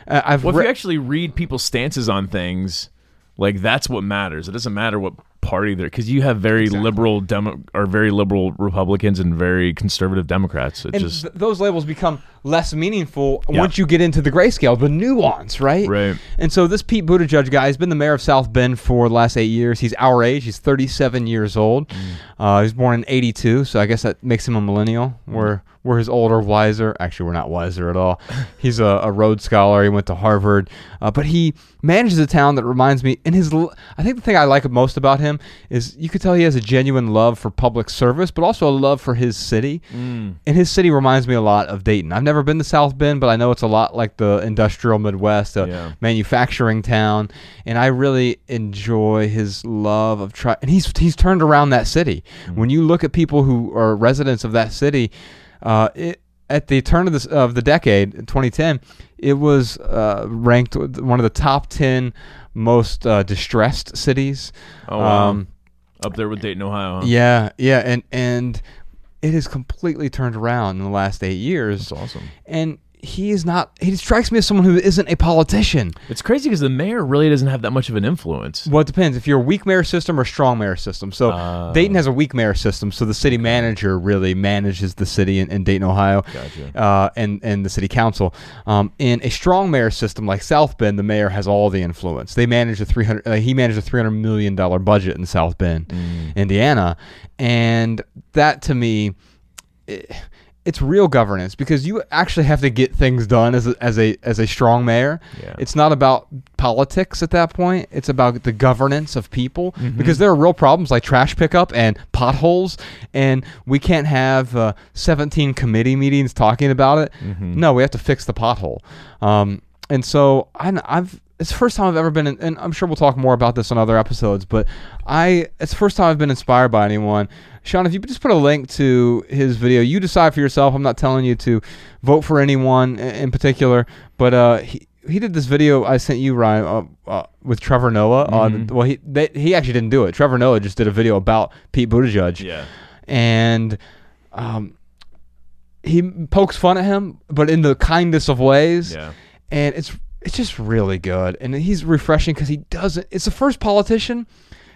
Uh, I've Well, if re- you actually read people's stances on things, like that's what matters. It doesn't matter what party they're because you have very liberal demo or very liberal Republicans and very conservative Democrats. It and just th- those labels become less meaningful Yeah. once you get into the grayscale, the nuance, right? Right. And so this Pete Buttigieg guy has been the mayor of South Bend for the last eight years. He's our age. He's 37 years old. Mm. Uh, he was born in 82, so I guess that makes him a millennial. We're we're his older, wiser. Actually, we're not wiser at all. He's a, a Rhodes Scholar. He went to Harvard, uh, but he manages a town that reminds me. And his, I think the thing I like most about him is you could tell he has a genuine love for public service, but also a love for his city. Mm. And his city reminds me a lot of Dayton. I've never been to South Bend, but I know it's a lot like the industrial Midwest, a Yeah. manufacturing town, and I really enjoy his love of try. And he's he's turned around that city. Mm-hmm. When you look at people who are residents of that city, uh, it, at the turn of the of the decade, 2010, it was uh, ranked one of the top 10 most uh, distressed cities. Oh, wow. Um, up there with Dayton, Ohio. Huh? yeah, yeah, and and it has completely turned around in the last eight years. That's awesome. And he is not. He strikes me as someone who isn't a politician. It's crazy because the mayor really doesn't have that much of an influence. Well, it depends if you're a weak mayor system or strong mayor system. So Oh. Dayton has a weak mayor system. So the city manager really manages the city in, in Dayton, Ohio, Gotcha. uh, and and the city council. Um, in a strong mayor system like South Bend, the mayor has all the influence. They manage a 300. Uh, he managed a 300 million dollar budget in South Bend, Mm. Indiana, and that to me. It, it's real governance because you actually have to get things done as a, as a as a strong mayor. Yeah. It's not about politics at that point. It's about the governance of people Mm-hmm. because there are real problems like trash pickup and potholes, and we can't have uh, 17 committee meetings talking about it. Mm-hmm. No, we have to fix the pothole. Um, and so I, I've it's the first time I've ever been, in, and I'm sure we'll talk more about this on other episodes. But I, it's the first time I've been inspired by anyone. Shawn, if you could just put a link to his video, you decide for yourself. I'm not telling you to vote for anyone in particular, but uh, he he did this video I sent you, Ryan, uh, uh, with Trevor Noah. On well, he they, he actually didn't do it. Trevor Noah just did a video about Pete Buttigieg Yeah. and um, he pokes fun at him, but in the kindest of ways. Yeah. And it's it's just really good, and he's refreshing because he doesn't. It's the first politician.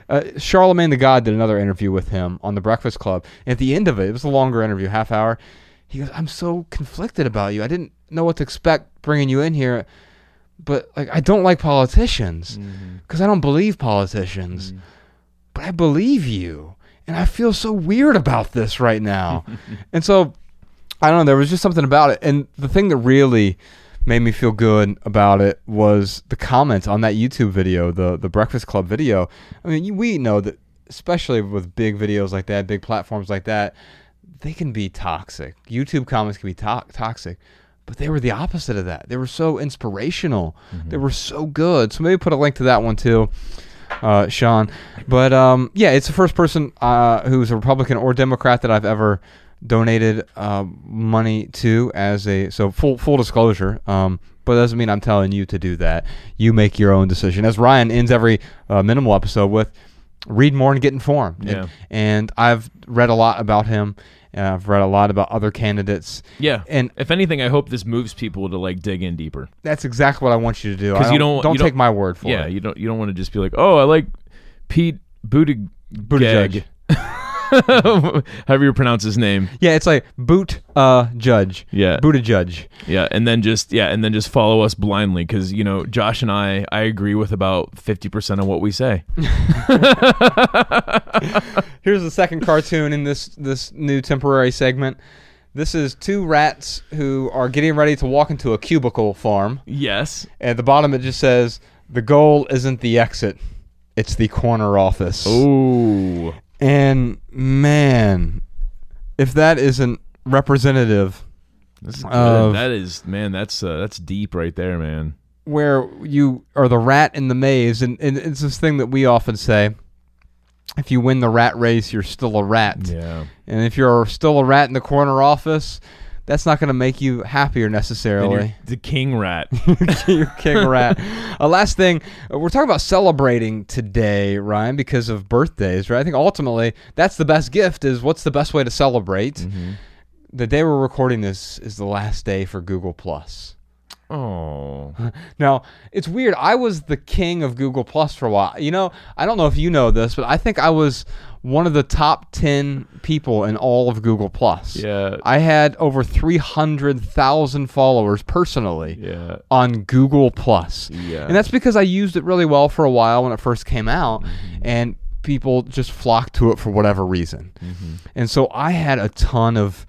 Uh, Charlemagne the God did another interview with him on the Breakfast Club. And at the end of it, it was a longer interview, half hour. He goes, "I'm so conflicted about you. I didn't know what to expect bringing you in here, but like I don't like politicians because I don't believe politicians, but I believe you, and I feel so weird about this right now." and so I don't know. There was just something about it, and the thing that really made me feel good about it was the comments on that YouTube video, the the Breakfast Club video. I mean, we know that, especially with big videos like that, big platforms like that, they can be toxic. YouTube comments can be to- toxic. But they were the opposite of that. They were so inspirational. They were so good. So maybe put a link to that one too, uh, Shawn. But um, yeah, it's the first person uh, who's a Republican or Democrat that I've ever donated uh, money to as a so full full disclosure. Um, but it doesn't mean I'm telling you to do that. You make your own decision. As Ryan ends every uh, minimal episode with, read more and get informed. Yeah. And, and I've read a lot about him. And I've read a lot about other candidates. Yeah. And if anything, I hope this moves people to like dig in deeper. that's exactly what I want you to do. Because you don't- don't you don't- take my word for yeah, it. you don't you don't want to just be like, oh, I like Pete Buttigieg. Buttigieg. However you pronounce his name. Yeah, it's like boot uh judge. Yeah. Boot a judge. Yeah, and then just yeah, and then just follow us blindly because you know Josh and I I agree with about fifty percent of what we say. Here's the second cartoon in this this new temporary segment. This is two rats who are getting ready to walk into a cubicle farm. Yes. At the bottom it just says the goal isn't the exit, it's the corner office. Oh. And man, if that isn't representative This is Of- that is man, that's uh, that's deep right there, man. where you are the rat in the maze, and, and it's this thing that we often say: if you win the rat race, you're still a rat. Yeah. And if you're still a rat in the corner office, that's not going to make you happier necessarily. the king rat. You're king rat. Uh, last thing, uh, we're talking about celebrating today, Ryan, because of birthdays, right? I think ultimately that's the best gift. Is what's the best way to celebrate? Mm-hmm. The day we're recording this is the last day for Google Plus. Oh, Now, it's weird. I was the king of Google Plus for a while. You know, I don't know if you know this, but I think I was one of the top 10 people in all of Google Plus. yeah, I had over 300,000 followers personally yeah, on Google Plus. yeah. And that's because I used it really well for a while when it first came out mm-hmm. and people just flocked to it for whatever reason. Mm-hmm. And so I had a ton of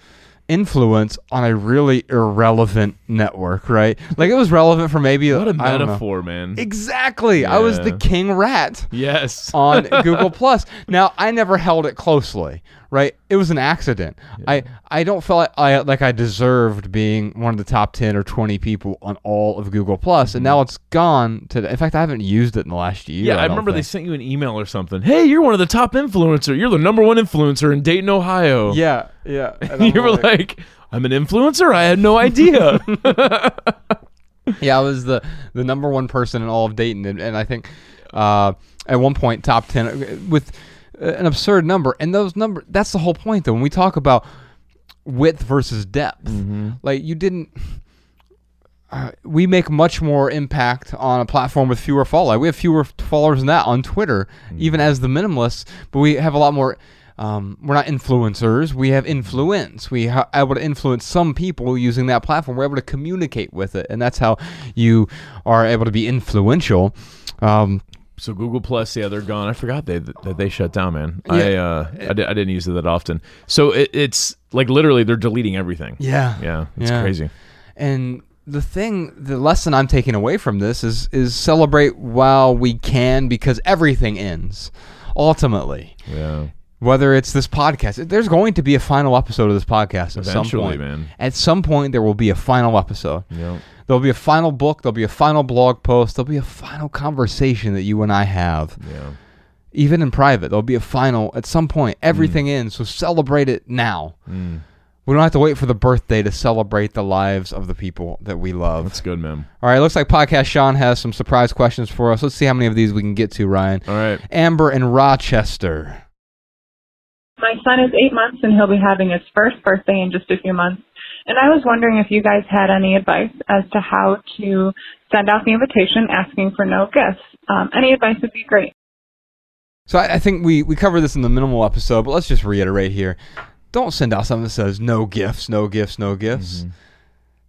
influence on a really irrelevant network, right? Like it was relevant for maybe what a I don't know. metaphor, man. Exactly. I was the king rat yes. on Google Plus. Now I never held it closely, right? It was an accident. I I don't feel like I like I deserved being one of the top ten or twenty people on all of Google Plus, and now it's gone. To in fact, I haven't used it in the last year. Mm-hmm. yeah, I, don't remember they sent you an email or something. Hey, you're one of the top influencer. You're the number one influencer in Dayton, Ohio. Yeah, yeah. And you were like, I'm an influencer. I had no idea. yeah, I was the the number one person in all of Dayton, and, and I think uh, at one point top ten with an absurd number. And those number that's the whole point, though. When we talk about width versus depth, Mm-hmm. like you didn't. Uh, we make much more impact on a platform with fewer followers. We have fewer followers than that on Twitter, even as the minimalists. But we have a lot more. Um, we're not influencers. We have influence. We are able to influence some people using that platform. We're able to communicate with it, and that's how you are able to be influential. Um, so Google Plus, yeah, they're gone. I forgot they that they shut down, man. Yeah. I uh, I, di- I didn't use it that often. So it, it's like literally they're deleting everything. yeah, Yeah, it's Yeah. crazy. And the thing, the lesson I'm taking away from this is is celebrate while we can because everything ends. Ultimately, Yeah. Whether it's this podcast, there's going to be a final episode of this podcast at some Eventually, point. man. At some point, there will be a final episode. Yeah. There'll be a final book. There'll be a final blog post. There'll be a final conversation that you and I have, Yeah. even in private. There'll be a final at some point. Everything ends, so celebrate it now. Mm. We don't have to wait for the birthday to celebrate the lives of the people that we love. That's good, man. All right, looks like Podcast Shawn has some surprise questions for us. Let's see how many of these we can get to, Ryan. All right. Amber in Rochester. My son is eight months and he'll be having his first birthday in just a few months. And I was wondering if you guys had any advice as to how to send out the invitation asking for no gifts. Um, any advice would be great. So I, I think we, we covered this in the minimal episode, but let's just reiterate here. Don't send out something that says no gifts, no gifts, no gifts.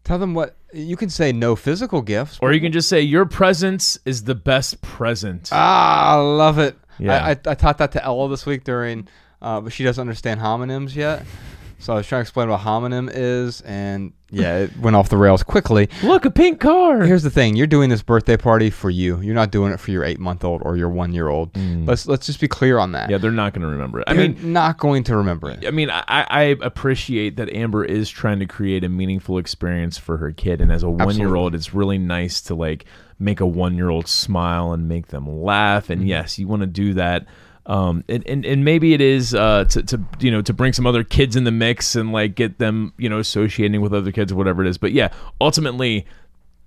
Tell them what you can say no physical gifts. Or you can just say your presence is the best present. Ah, I love it. Yeah. I, I, I taught that to Ella this week during, uh, but she doesn't understand homonyms yet. So I was trying to explain what a homonym is, and yeah, it went off the rails quickly. Look, a pink car. Here's the thing: you're doing this birthday party for you. You're not doing it for your eight month old or your one year old. Let's let's just be clear on that. Mm. yeah, they're not going to remember it. I I mean, not going to remember it. I mean, I, I appreciate that Amber is trying to create a meaningful experience for her kid, and as a one-year-old, it's really nice to like make a one-year-old smile and make them laugh. Mm-hmm. And yes, you want to do that. Um, and, and, and maybe it is uh, to, to you know to bring some other kids in the mix and like get them you know associating with other kids or whatever it is. But yeah, ultimately,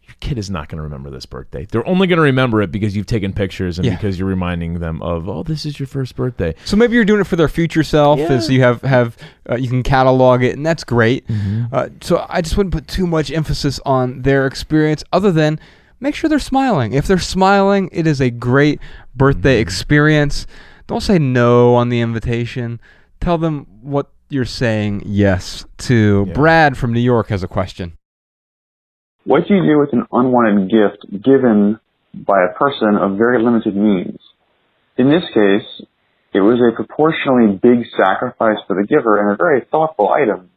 your kid is not going to remember this birthday. They're only going to remember it because you've taken pictures and Yeah. because you're reminding them of oh this is your first birthday. So maybe you're doing it for their future self, Yeah. so you have have uh, you can catalog it, and that's great. Mm-hmm. Uh, so I just wouldn't put too much emphasis on their experience, other than make sure they're smiling. If they're smiling, it is a great birthday Mm-hmm. experience. Don't say no on the invitation. Tell them what you're saying yes to. Yeah. Brad from New York has a question. What do you do with an unwanted gift given by a person of very limited means? In this case, it was a proportionally big sacrifice for the giver and a very thoughtful item,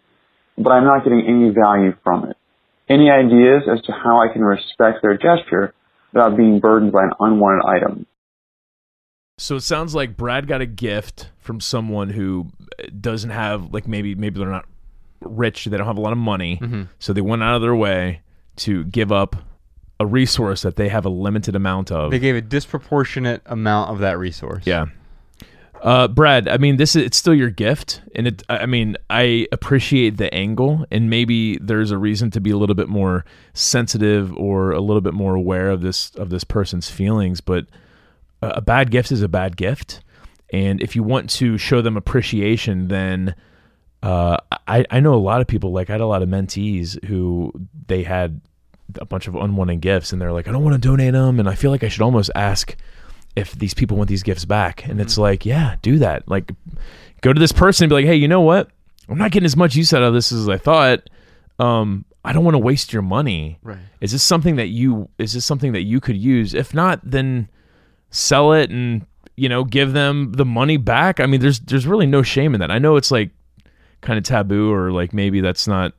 but I'm not getting any value from it. Any ideas as to how I can respect their gesture without being burdened by an unwanted item? So it sounds like Brad got a gift from someone who doesn't have like maybe maybe they're not rich, they don't have a lot of money, Mm-hmm. so they went out of their way to give up a resource that they have a limited amount of. They gave a disproportionate amount of that resource. yeah. Uh, Brad, I mean, this is it's still your gift, and it. I mean, I appreciate the angle, and maybe there's a reason to be a little bit more sensitive or a little bit more aware of this of this person's feelings. But a bad gift is a bad gift, and if you want to show them appreciation, then uh, I I know a lot of people. Like I had a lot of mentees who they had a bunch of unwanted gifts, and they're like, I don't want to donate them, and I feel like I should almost ask if these people want these gifts back. And it's like, yeah, do that. Like, go to this person and be like, hey, you know what? I'm not getting as much use out of this as I thought. Um, I don't want to waste your money. Right. Is this something that you is this something that you could use? If not, then sell it and you know give them the money back. I mean, there's there's really no shame in that. I know it's like kind of taboo or like maybe that's not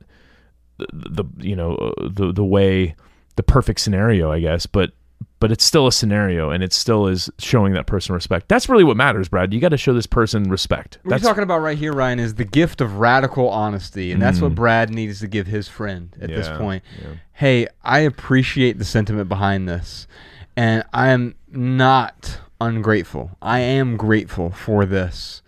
the, the you know uh, the the way the perfect scenario, I guess, but but it's still a scenario and it still is showing that person respect. That's really what matters, Brad. You got to show this person respect. What That's you're talking about right here, Ryan, is the gift of radical honesty, and that's what Brad needs to give his friend at this Mm. Point. yeah. Hey, I appreciate the sentiment behind this, and I am not ungrateful. I am grateful for this.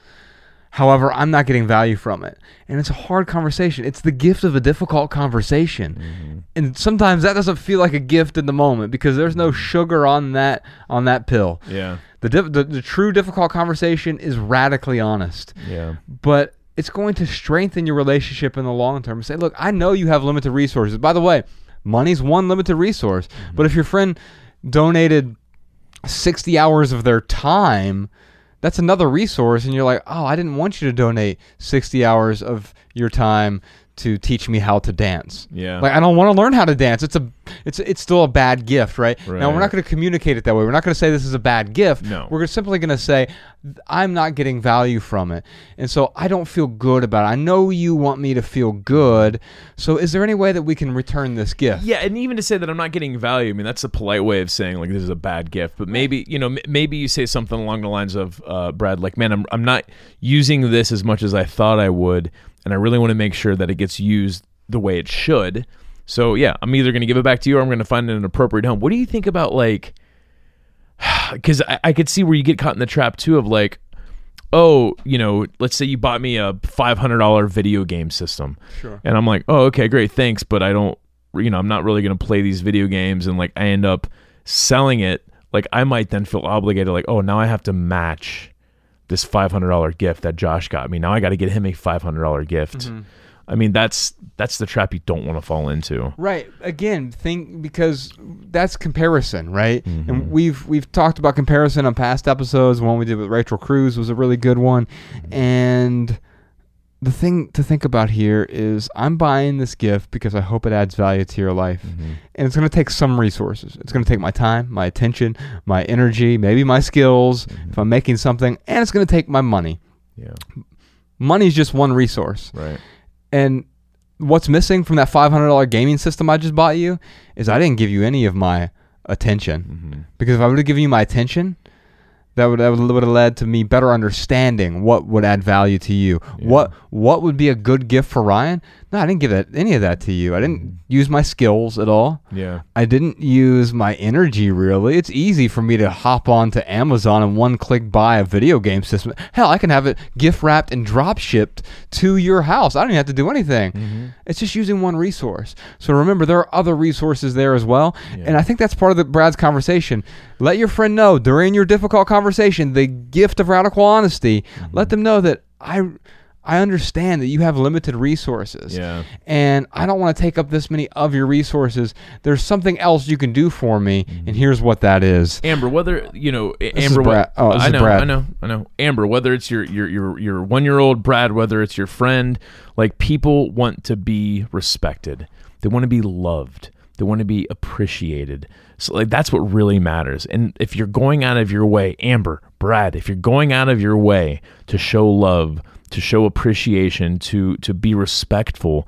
However, I'm not getting value from it. And it's a hard conversation. It's the gift of a difficult conversation. Mm-hmm. And sometimes that doesn't feel like a gift in the moment because there's no sugar on that on that pill. yeah. The, diff- the the true difficult conversation is radically honest Yeah. but it's going to strengthen your relationship in the long term. Say, look, I know you have limited resources. By the way, money's one limited resource. But if your friend donated 60 hours of their time, that's another resource. And you're like, oh, I didn't want you to donate 60 hours of your time to teach me how to dance. Yeah. Like I don't want to learn how to dance. It's a it's it's still a bad gift, right? Now we're not going to communicate it that way. We're not going to say this is a bad gift. No. We're simply going to say I'm not getting value from it. And so I don't feel good about it. I know you want me to feel good. So is there any way that we can return this gift? Yeah, and even to say that I'm not getting value, I mean that's a polite way of saying like this is a bad gift. But maybe you know, m- maybe you say something along the lines of, uh, Brad, like, man, I'm I'm not using this as much as I thought I would, and I really want to make sure that it gets used the way it should. So yeah, I'm either going to give it back to you or I'm going to find an appropriate home. What do you think about like? Because I, I could see where you get caught in the trap too of like, oh, you know, let's say you bought me a five hundred dollar video game system, Sure. and I'm like, oh, okay, great, thanks, but I don't, you know, I'm not really gonna play these video games, and like I end up selling it. Like I might then feel obligated, like, oh, now I have to match this five hundred dollar gift that Josh got me. Now I got to get him a five hundred dollar gift. Mm-hmm. I mean, that's that's the trap you don't want to fall into. Right. Again, think because that's comparison, right? And mm-hmm. we've we've talked about comparison on past episodes. One we did with Rachel Cruze was a really good one. Mm-hmm. And the thing to think about here is I'm buying this gift because I hope it adds value to your life. Mm-hmm. And it's going to take some resources. It's going to take my time, my attention, my energy, maybe my skills if mm-hmm. I'm making something, and it's going to take my money. Yeah. Money's just one resource. Right. And what's missing from that $500 gaming system I just bought you is I didn't give you any of my attention. Mm-hmm. Because if I would have given you my attention, that would that would, have led to me better understanding what would add value to you. What what would be a good gift for Ryan? No, I didn't give that any of that to you. I didn't mm-hmm. use my skills at all. Yeah. I didn't use my energy really. It's easy for me to hop onto Amazon and one click buy a video game system. Hell, I can have it gift wrapped and drop shipped to your house. I don't even have to do anything. Mm-hmm. It's just using one resource. So remember, there are other resources there as well. And I think that's part of the Brad's conversation. Let your friend know during your difficult conversation the gift of radical honesty. Let mm-hmm. them know that I. I understand that you have limited resources Yeah. and I don't want to take up this many of your resources. There's something else you can do for me, mm-hmm. and here's what that is. Amber, whether you know A- is Amber, Brad. Oh, this I know, Brad. I know, I know. Amber, whether it's your your your your one year old Brad, whether it's your friend, like people want to be respected. They want to be loved. They want to be appreciated. So like that's what really matters. And if you're going out of your way, Amber, Brad, if you're going out of your way to show love, to show appreciation, to to be respectful,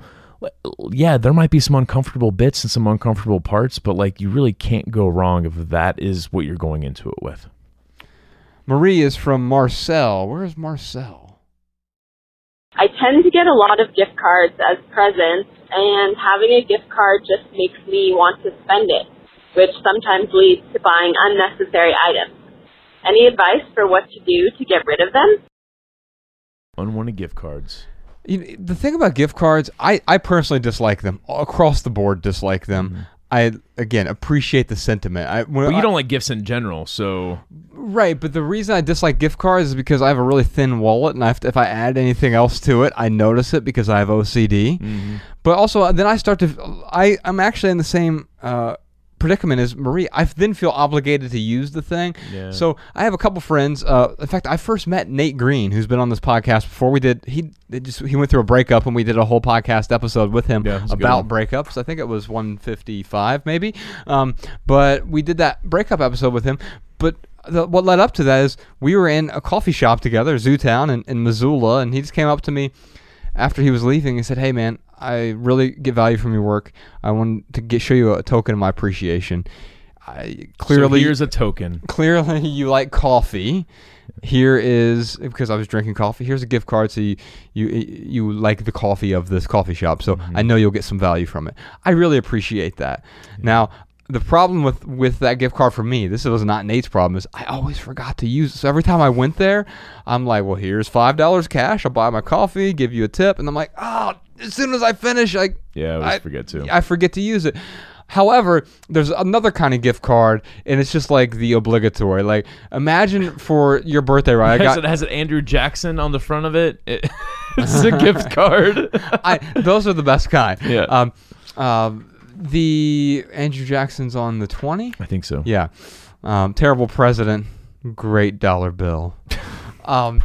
yeah, there might be some uncomfortable bits and some uncomfortable parts, but like you really can't go wrong if that is what you're going into it with. Marie is from Marcel. Where is Marcel? I tend to get a lot of gift cards as presents, and having a gift card just makes me want to spend it, which sometimes leads to buying unnecessary items. Any advice for what to do to get rid of them? Unwanted gift cards. You know, the thing about gift cards, I, I personally dislike them across the board. Dislike them. I again appreciate the sentiment. I, But you I- don't like gifts in general, so right, but the reason I dislike gift cards is because I have a really thin wallet, and I to, if I add anything else to it, I notice it because I have OCD. Mm-hmm. But also, uh, then I start to. I I'm actually in the same. Uh, predicament is, Marie I then feel obligated to use the thing Yeah. so I have a couple friends uh, in fact I first met Nate Green who's been on this podcast before we did he just he went through a breakup and we did a whole podcast episode with him Yeah, it was a good about breakups. I think it was 155 maybe. Um, but we did that breakup episode with him. But the, what led up to that is we were in a coffee shop together, Zootown in, in Missoula, and he just came up to me after he was leaving He said, "Hey man, I really get value from your work. I want to get show you a token of my appreciation. I clearly so here's a token. clearly you like coffee. Here is because I was drinking coffee. Here's a gift card, so you you, you like the coffee of this coffee shop. So mm-hmm. I know you'll get some value from it. I really appreciate that. Now the problem with with that gift card for me, this was not Nate's problem, is I always forgot to use it. So every time I went there, I'm like, well, here's five dollars cash. I'll buy my coffee, give you a tip, and I'm like, oh, as soon as I finish, like Yeah, I always forget to. I forget to use it. However, there's another kind of gift card, and it's just like the obligatory. Like, imagine for your birthday, right? I has, got it, has it Andrew Jackson on the front of it? It- it's a gift card. I, those are the best kind. Yeah. Um, um, the Andrew Jackson's on the twenty. I think so. Yeah. Um, terrible president, great dollar bill. um,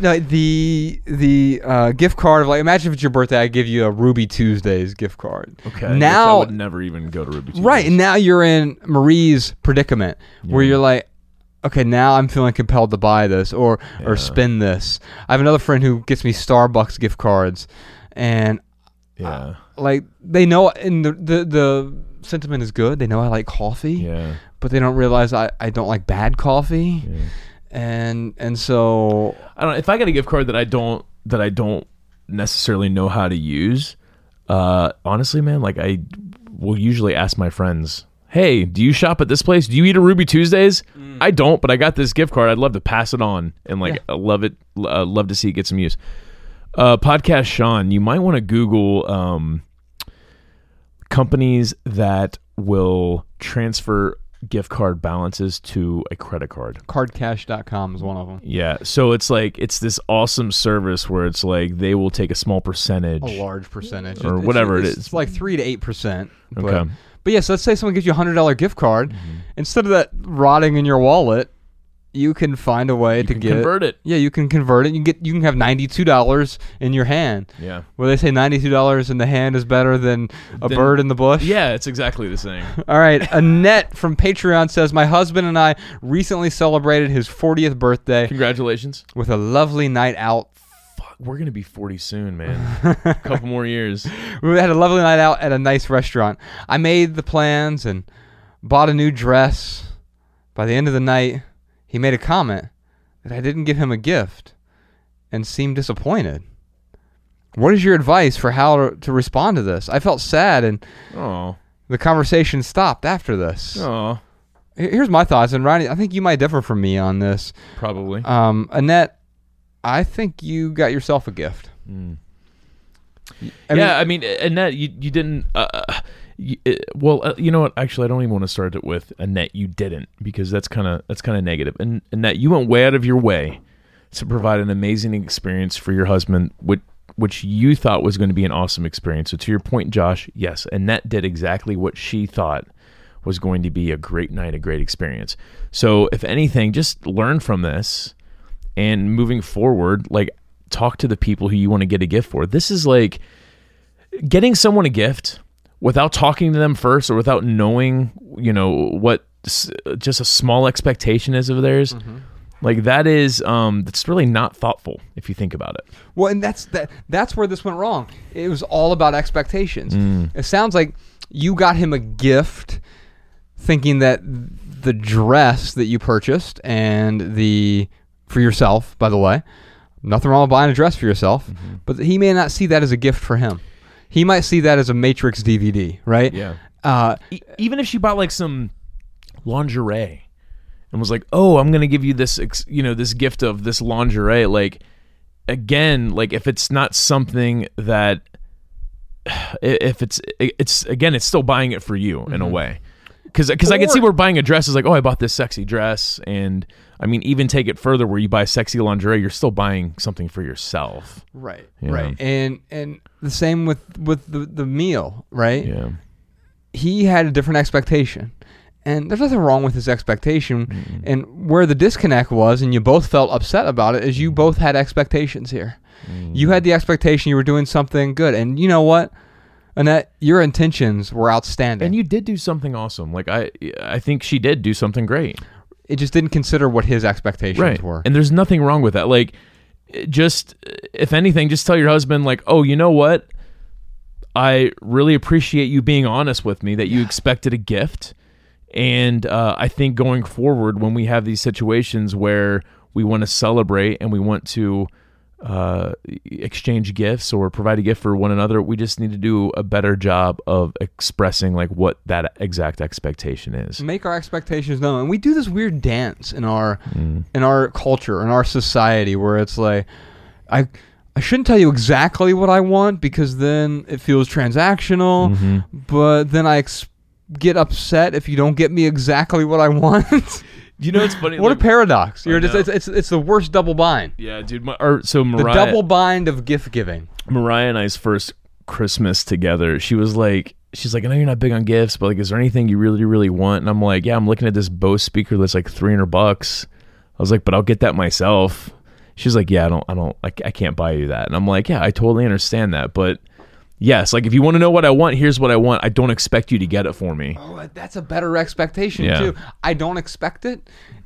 no, the the uh, gift card of like imagine if it's your birthday, I give you a Ruby Tuesdays gift card. Okay. Now I would never even go to Ruby Tuesdays. Right, and now you're in Marie's predicament where you're like, okay, now I'm feeling compelled to buy this or or spend this. I have another friend who gets me Starbucks gift cards, and Yeah. Like they know, and the the, the sentiment is good. They know I like coffee, Yeah. but they don't realize I, I don't like bad coffee, and and so I don't. If I get a gift card that I don't that I don't necessarily know how to use, uh, honestly, man, like I will usually ask my friends, "Hey, do you shop at this place? Do you eat at Ruby Tuesdays?" I don't, but I got this gift card. I'd love to pass it on and like I love it. Uh, love to see it get some use. Uh, podcast Shawn, you might want to Google um, companies that will transfer gift card balances to a credit card. cardcash.com is one of them. Yeah, so it's like it's this awesome service where it's like they will take a small percentage. A large percentage, Or It's- whatever it it's. It's like three to eight percent. Okay. But yes, let's say someone gives you a hundred dollar gift card. Mm-hmm. Instead of that rotting in your wallet, you can find a way to can get convert it. Yeah, you can convert it. You can get you can have ninety two dollars in your hand. Yeah. Where they say ninety two dollars in the hand is better than a Than- bird in the bush. Yeah, it's exactly the same. All right. Annette from Patreon says my husband and I recently celebrated his fortieth birthday Congratulations. with a lovely night out. Fuck, we're gonna be forty soon, man. a couple more years. We had a lovely night out at a nice restaurant. I made the plans and bought a new dress. By the end of the night, he made a comment that I didn't give him a gift and seemed disappointed. What is your advice for how to, to respond to this? I felt sad and Oh, the conversation stopped after this. oh, Here- Here's my thoughts, and Ronnie, I think you might differ from me on this. probably. Um, Annette, I think you got yourself a gift. I mean- yeah, I mean, Annette, you you didn't. Uh, uh, well, uh, you know what? Actually, I don't even want to start it with Annette. You didn't because that's kind of that's kind of negative. And Annette, you went way out of your way to provide an amazing experience for your husband, which which you thought was going to be an awesome experience. So to your point, Josh, yes, Annette did exactly what she thought was going to be a great night, a great experience. So if anything, just learn from this and moving forward, like talk to the people who you want to get a gift for. This is like getting someone a gift without talking to them first or without knowing, you know, what s- just a small expectation is of theirs. Mm-hmm. Like that is um that's really not thoughtful if you think about it. Well, and that's that. That's where this went wrong. It was all about expectations. Mm. It sounds like you got him a gift, thinking that the dress that you purchased and the for yourself, by the way, nothing wrong with buying a dress for yourself, mm-hmm. but he may not see that as a gift for him. He might see that as a Matrix DVD, right? Yeah. Uh, E- even if she bought like some lingerie and was like, "Oh, I'm going to give you this, ex- you know, this gift of this lingerie." Like again, like if it's not something that if it's it's again, it's still buying it for you in a way. Cuz cuz I can see Or- where buying a dress is like, "Oh, I bought this sexy dress." And I mean, even take it further where you buy sexy lingerie, you're still buying something for yourself. Right. Yeah. Right. And and the same with with the the meal, right? Yeah. He had a different expectation. And there's nothing wrong with his expectation. And where the disconnect was, and you both felt upset about it, is you both had expectations here. You had the expectation you were doing something good. And you know what? Annette, your intentions were outstanding. And you did do something awesome. Like I I think she did do something great. it just didn't consider what his expectations right were. and there's nothing wrong with that like just if anything just tell your husband like oh you know what? I really appreciate you being honest with me that you expected a gift. And uh, i think going forward when we have these situations where we want to celebrate and we want to uh, exchange gifts or provide a gift for one another we just need to do a better job of expressing like what that exact expectation is make our expectations known. And we do this weird dance in our Mm. in our culture, in our society where it's like I I shouldn't tell you exactly what I want because then it feels transactional, Mm-hmm. but then I ex- get upset if you don't get me exactly what I want. You know it's funny what like- a paradox. You're just, it's, it's it's the worst double bind. yeah dude my, or so Mariah, The double bind of gift giving. Mariah and I's first Christmas together, she was like, she's like, I know you're not big on gifts, but like, is there anything you really, really want? And I'm like, yeah, I'm looking at this Bose speaker that's like 300 bucks. I was like, but I'll get that myself. She's like, yeah, I don't, I don't, I, I can't buy you that. And I'm like, yeah, I totally understand that, but yes, like if you want to know what I want, here's what I want. I don't expect you to get it for me. Oh, that's a better expectation Yeah. too. I don't expect it.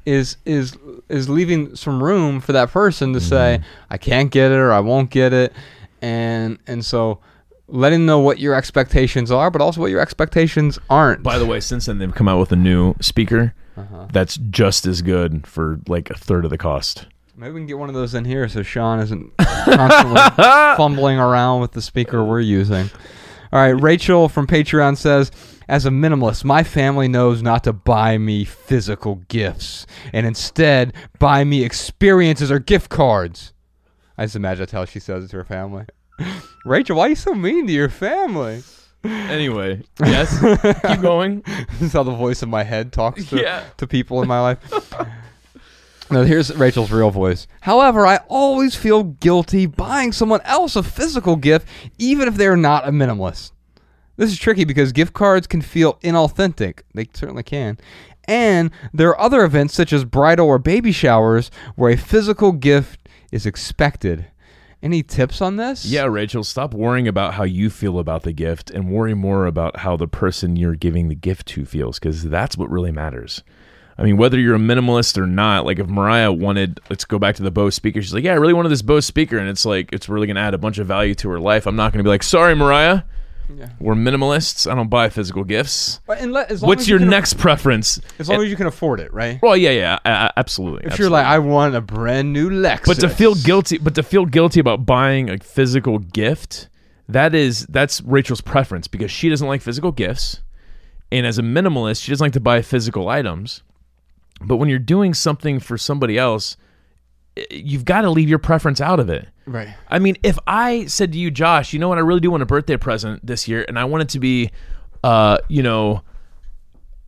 Is is is leaving some room for that person to say Mm-hmm. I can't get it or I won't get it, and and so letting know what your expectations are, but also what your expectations aren't. By the way, since then they've come out with a new speaker that's just as good for like a third of the cost. Maybe we can get one of those in here so Shawn isn't constantly fumbling around with the speaker we're using. All right, Rachel from Patreon says, as a minimalist, my family knows not to buy me physical gifts and instead buy me experiences or gift cards. I just imagine that's how she says it to her family. Rachel, why are you so mean to your family? Anyway, yes, keep going. this is how the voice in my head talks to, Yeah. to people in my life. Now, here's Rachel's real voice. However, I always feel guilty buying someone else a physical gift, even if they're not a minimalist. This is tricky because gift cards can feel inauthentic. They certainly can. And there are other events, such as bridal or baby showers, where a physical gift is expected. Any tips on this? Yeah, Rachel, stop worrying about how you feel about the gift and worry more about how the person you're giving the gift to feels because that's what really matters. I mean, whether you're a minimalist or not, like if Mariah wanted, let's go back to the Bose speaker. She's like, yeah, I really wanted this Bose speaker, and it's like it's really going to add a bunch of value to her life. I'm not going to be like, sorry, Mariah, we're minimalists. I don't buy physical gifts. But unle- as long What's as you your can- next preference? As long as you can afford it, right? Well, yeah, yeah, a- absolutely. If you're like, I want a brand new Lexus, but to feel guilty but to feel guilty about buying a physical gift that is that's rachel's preference because she doesn't like physical gifts and as a minimalist she doesn't like to buy physical items but when you're doing something for somebody else you've got to leave your preference out of it right? I mean, if I said to you, Josh, you know what, I really do want a birthday present this year, and I want it to be, uh, you know,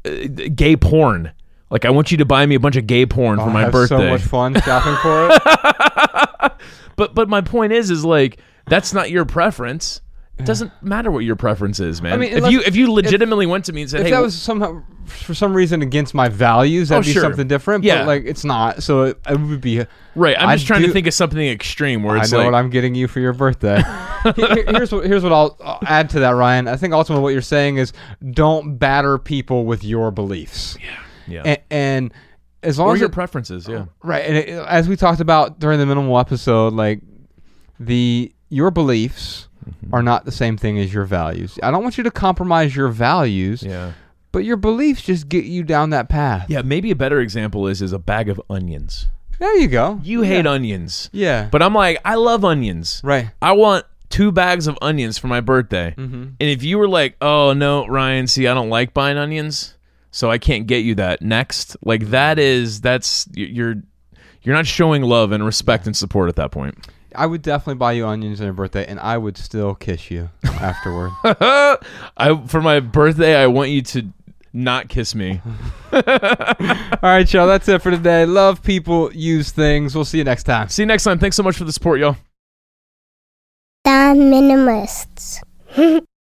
uh, gay porn. Like I want you to buy me a bunch of gay porn for my have birthday. so much fun shopping for it. But but my point is, is like that's not your preference. It doesn't matter what your preference is, man. I mean, if unless- you if you legitimately went to me and said, if "Hey, that was somehow for some reason against my values, that'd Oh, be sure. something different. Yeah. but like it's not. So it, it would be right," I'm I just trying do- to think of something extreme where I it's know like, what I'm getting you for your birthday. Here- here's what here's what I'll, I'll add to that, Ryan. I think ultimately what you're saying is don't batter people with your beliefs. yeah, And, and as long or as your it- preferences, yeah, Right, and it, as we talked about during the minimal episode, like the your beliefs Mm-hmm. are not the same thing as your values. I don't want you to compromise your values, yeah, but your beliefs just get you down that path. yeah. Maybe a better example is is a bag of onions. There you go. You hate onions, Yeah. but I'm like, I love onions. right. I want two bags of onions for my birthday. Mm-hmm. And if you were like, "Oh no, Ryan, see, I don't like buying onions," so I can't get you that next. Like that is that's you're you're not showing love and respect and support at that point. I would definitely buy you onions on your birthday, and I would still kiss you afterward. I for my birthday I want you to not kiss me. All right, y'all. That's it for today. Love people, use things. We'll see you next time. See you next time. Thanks so much for the support, y'all. The Minimalists.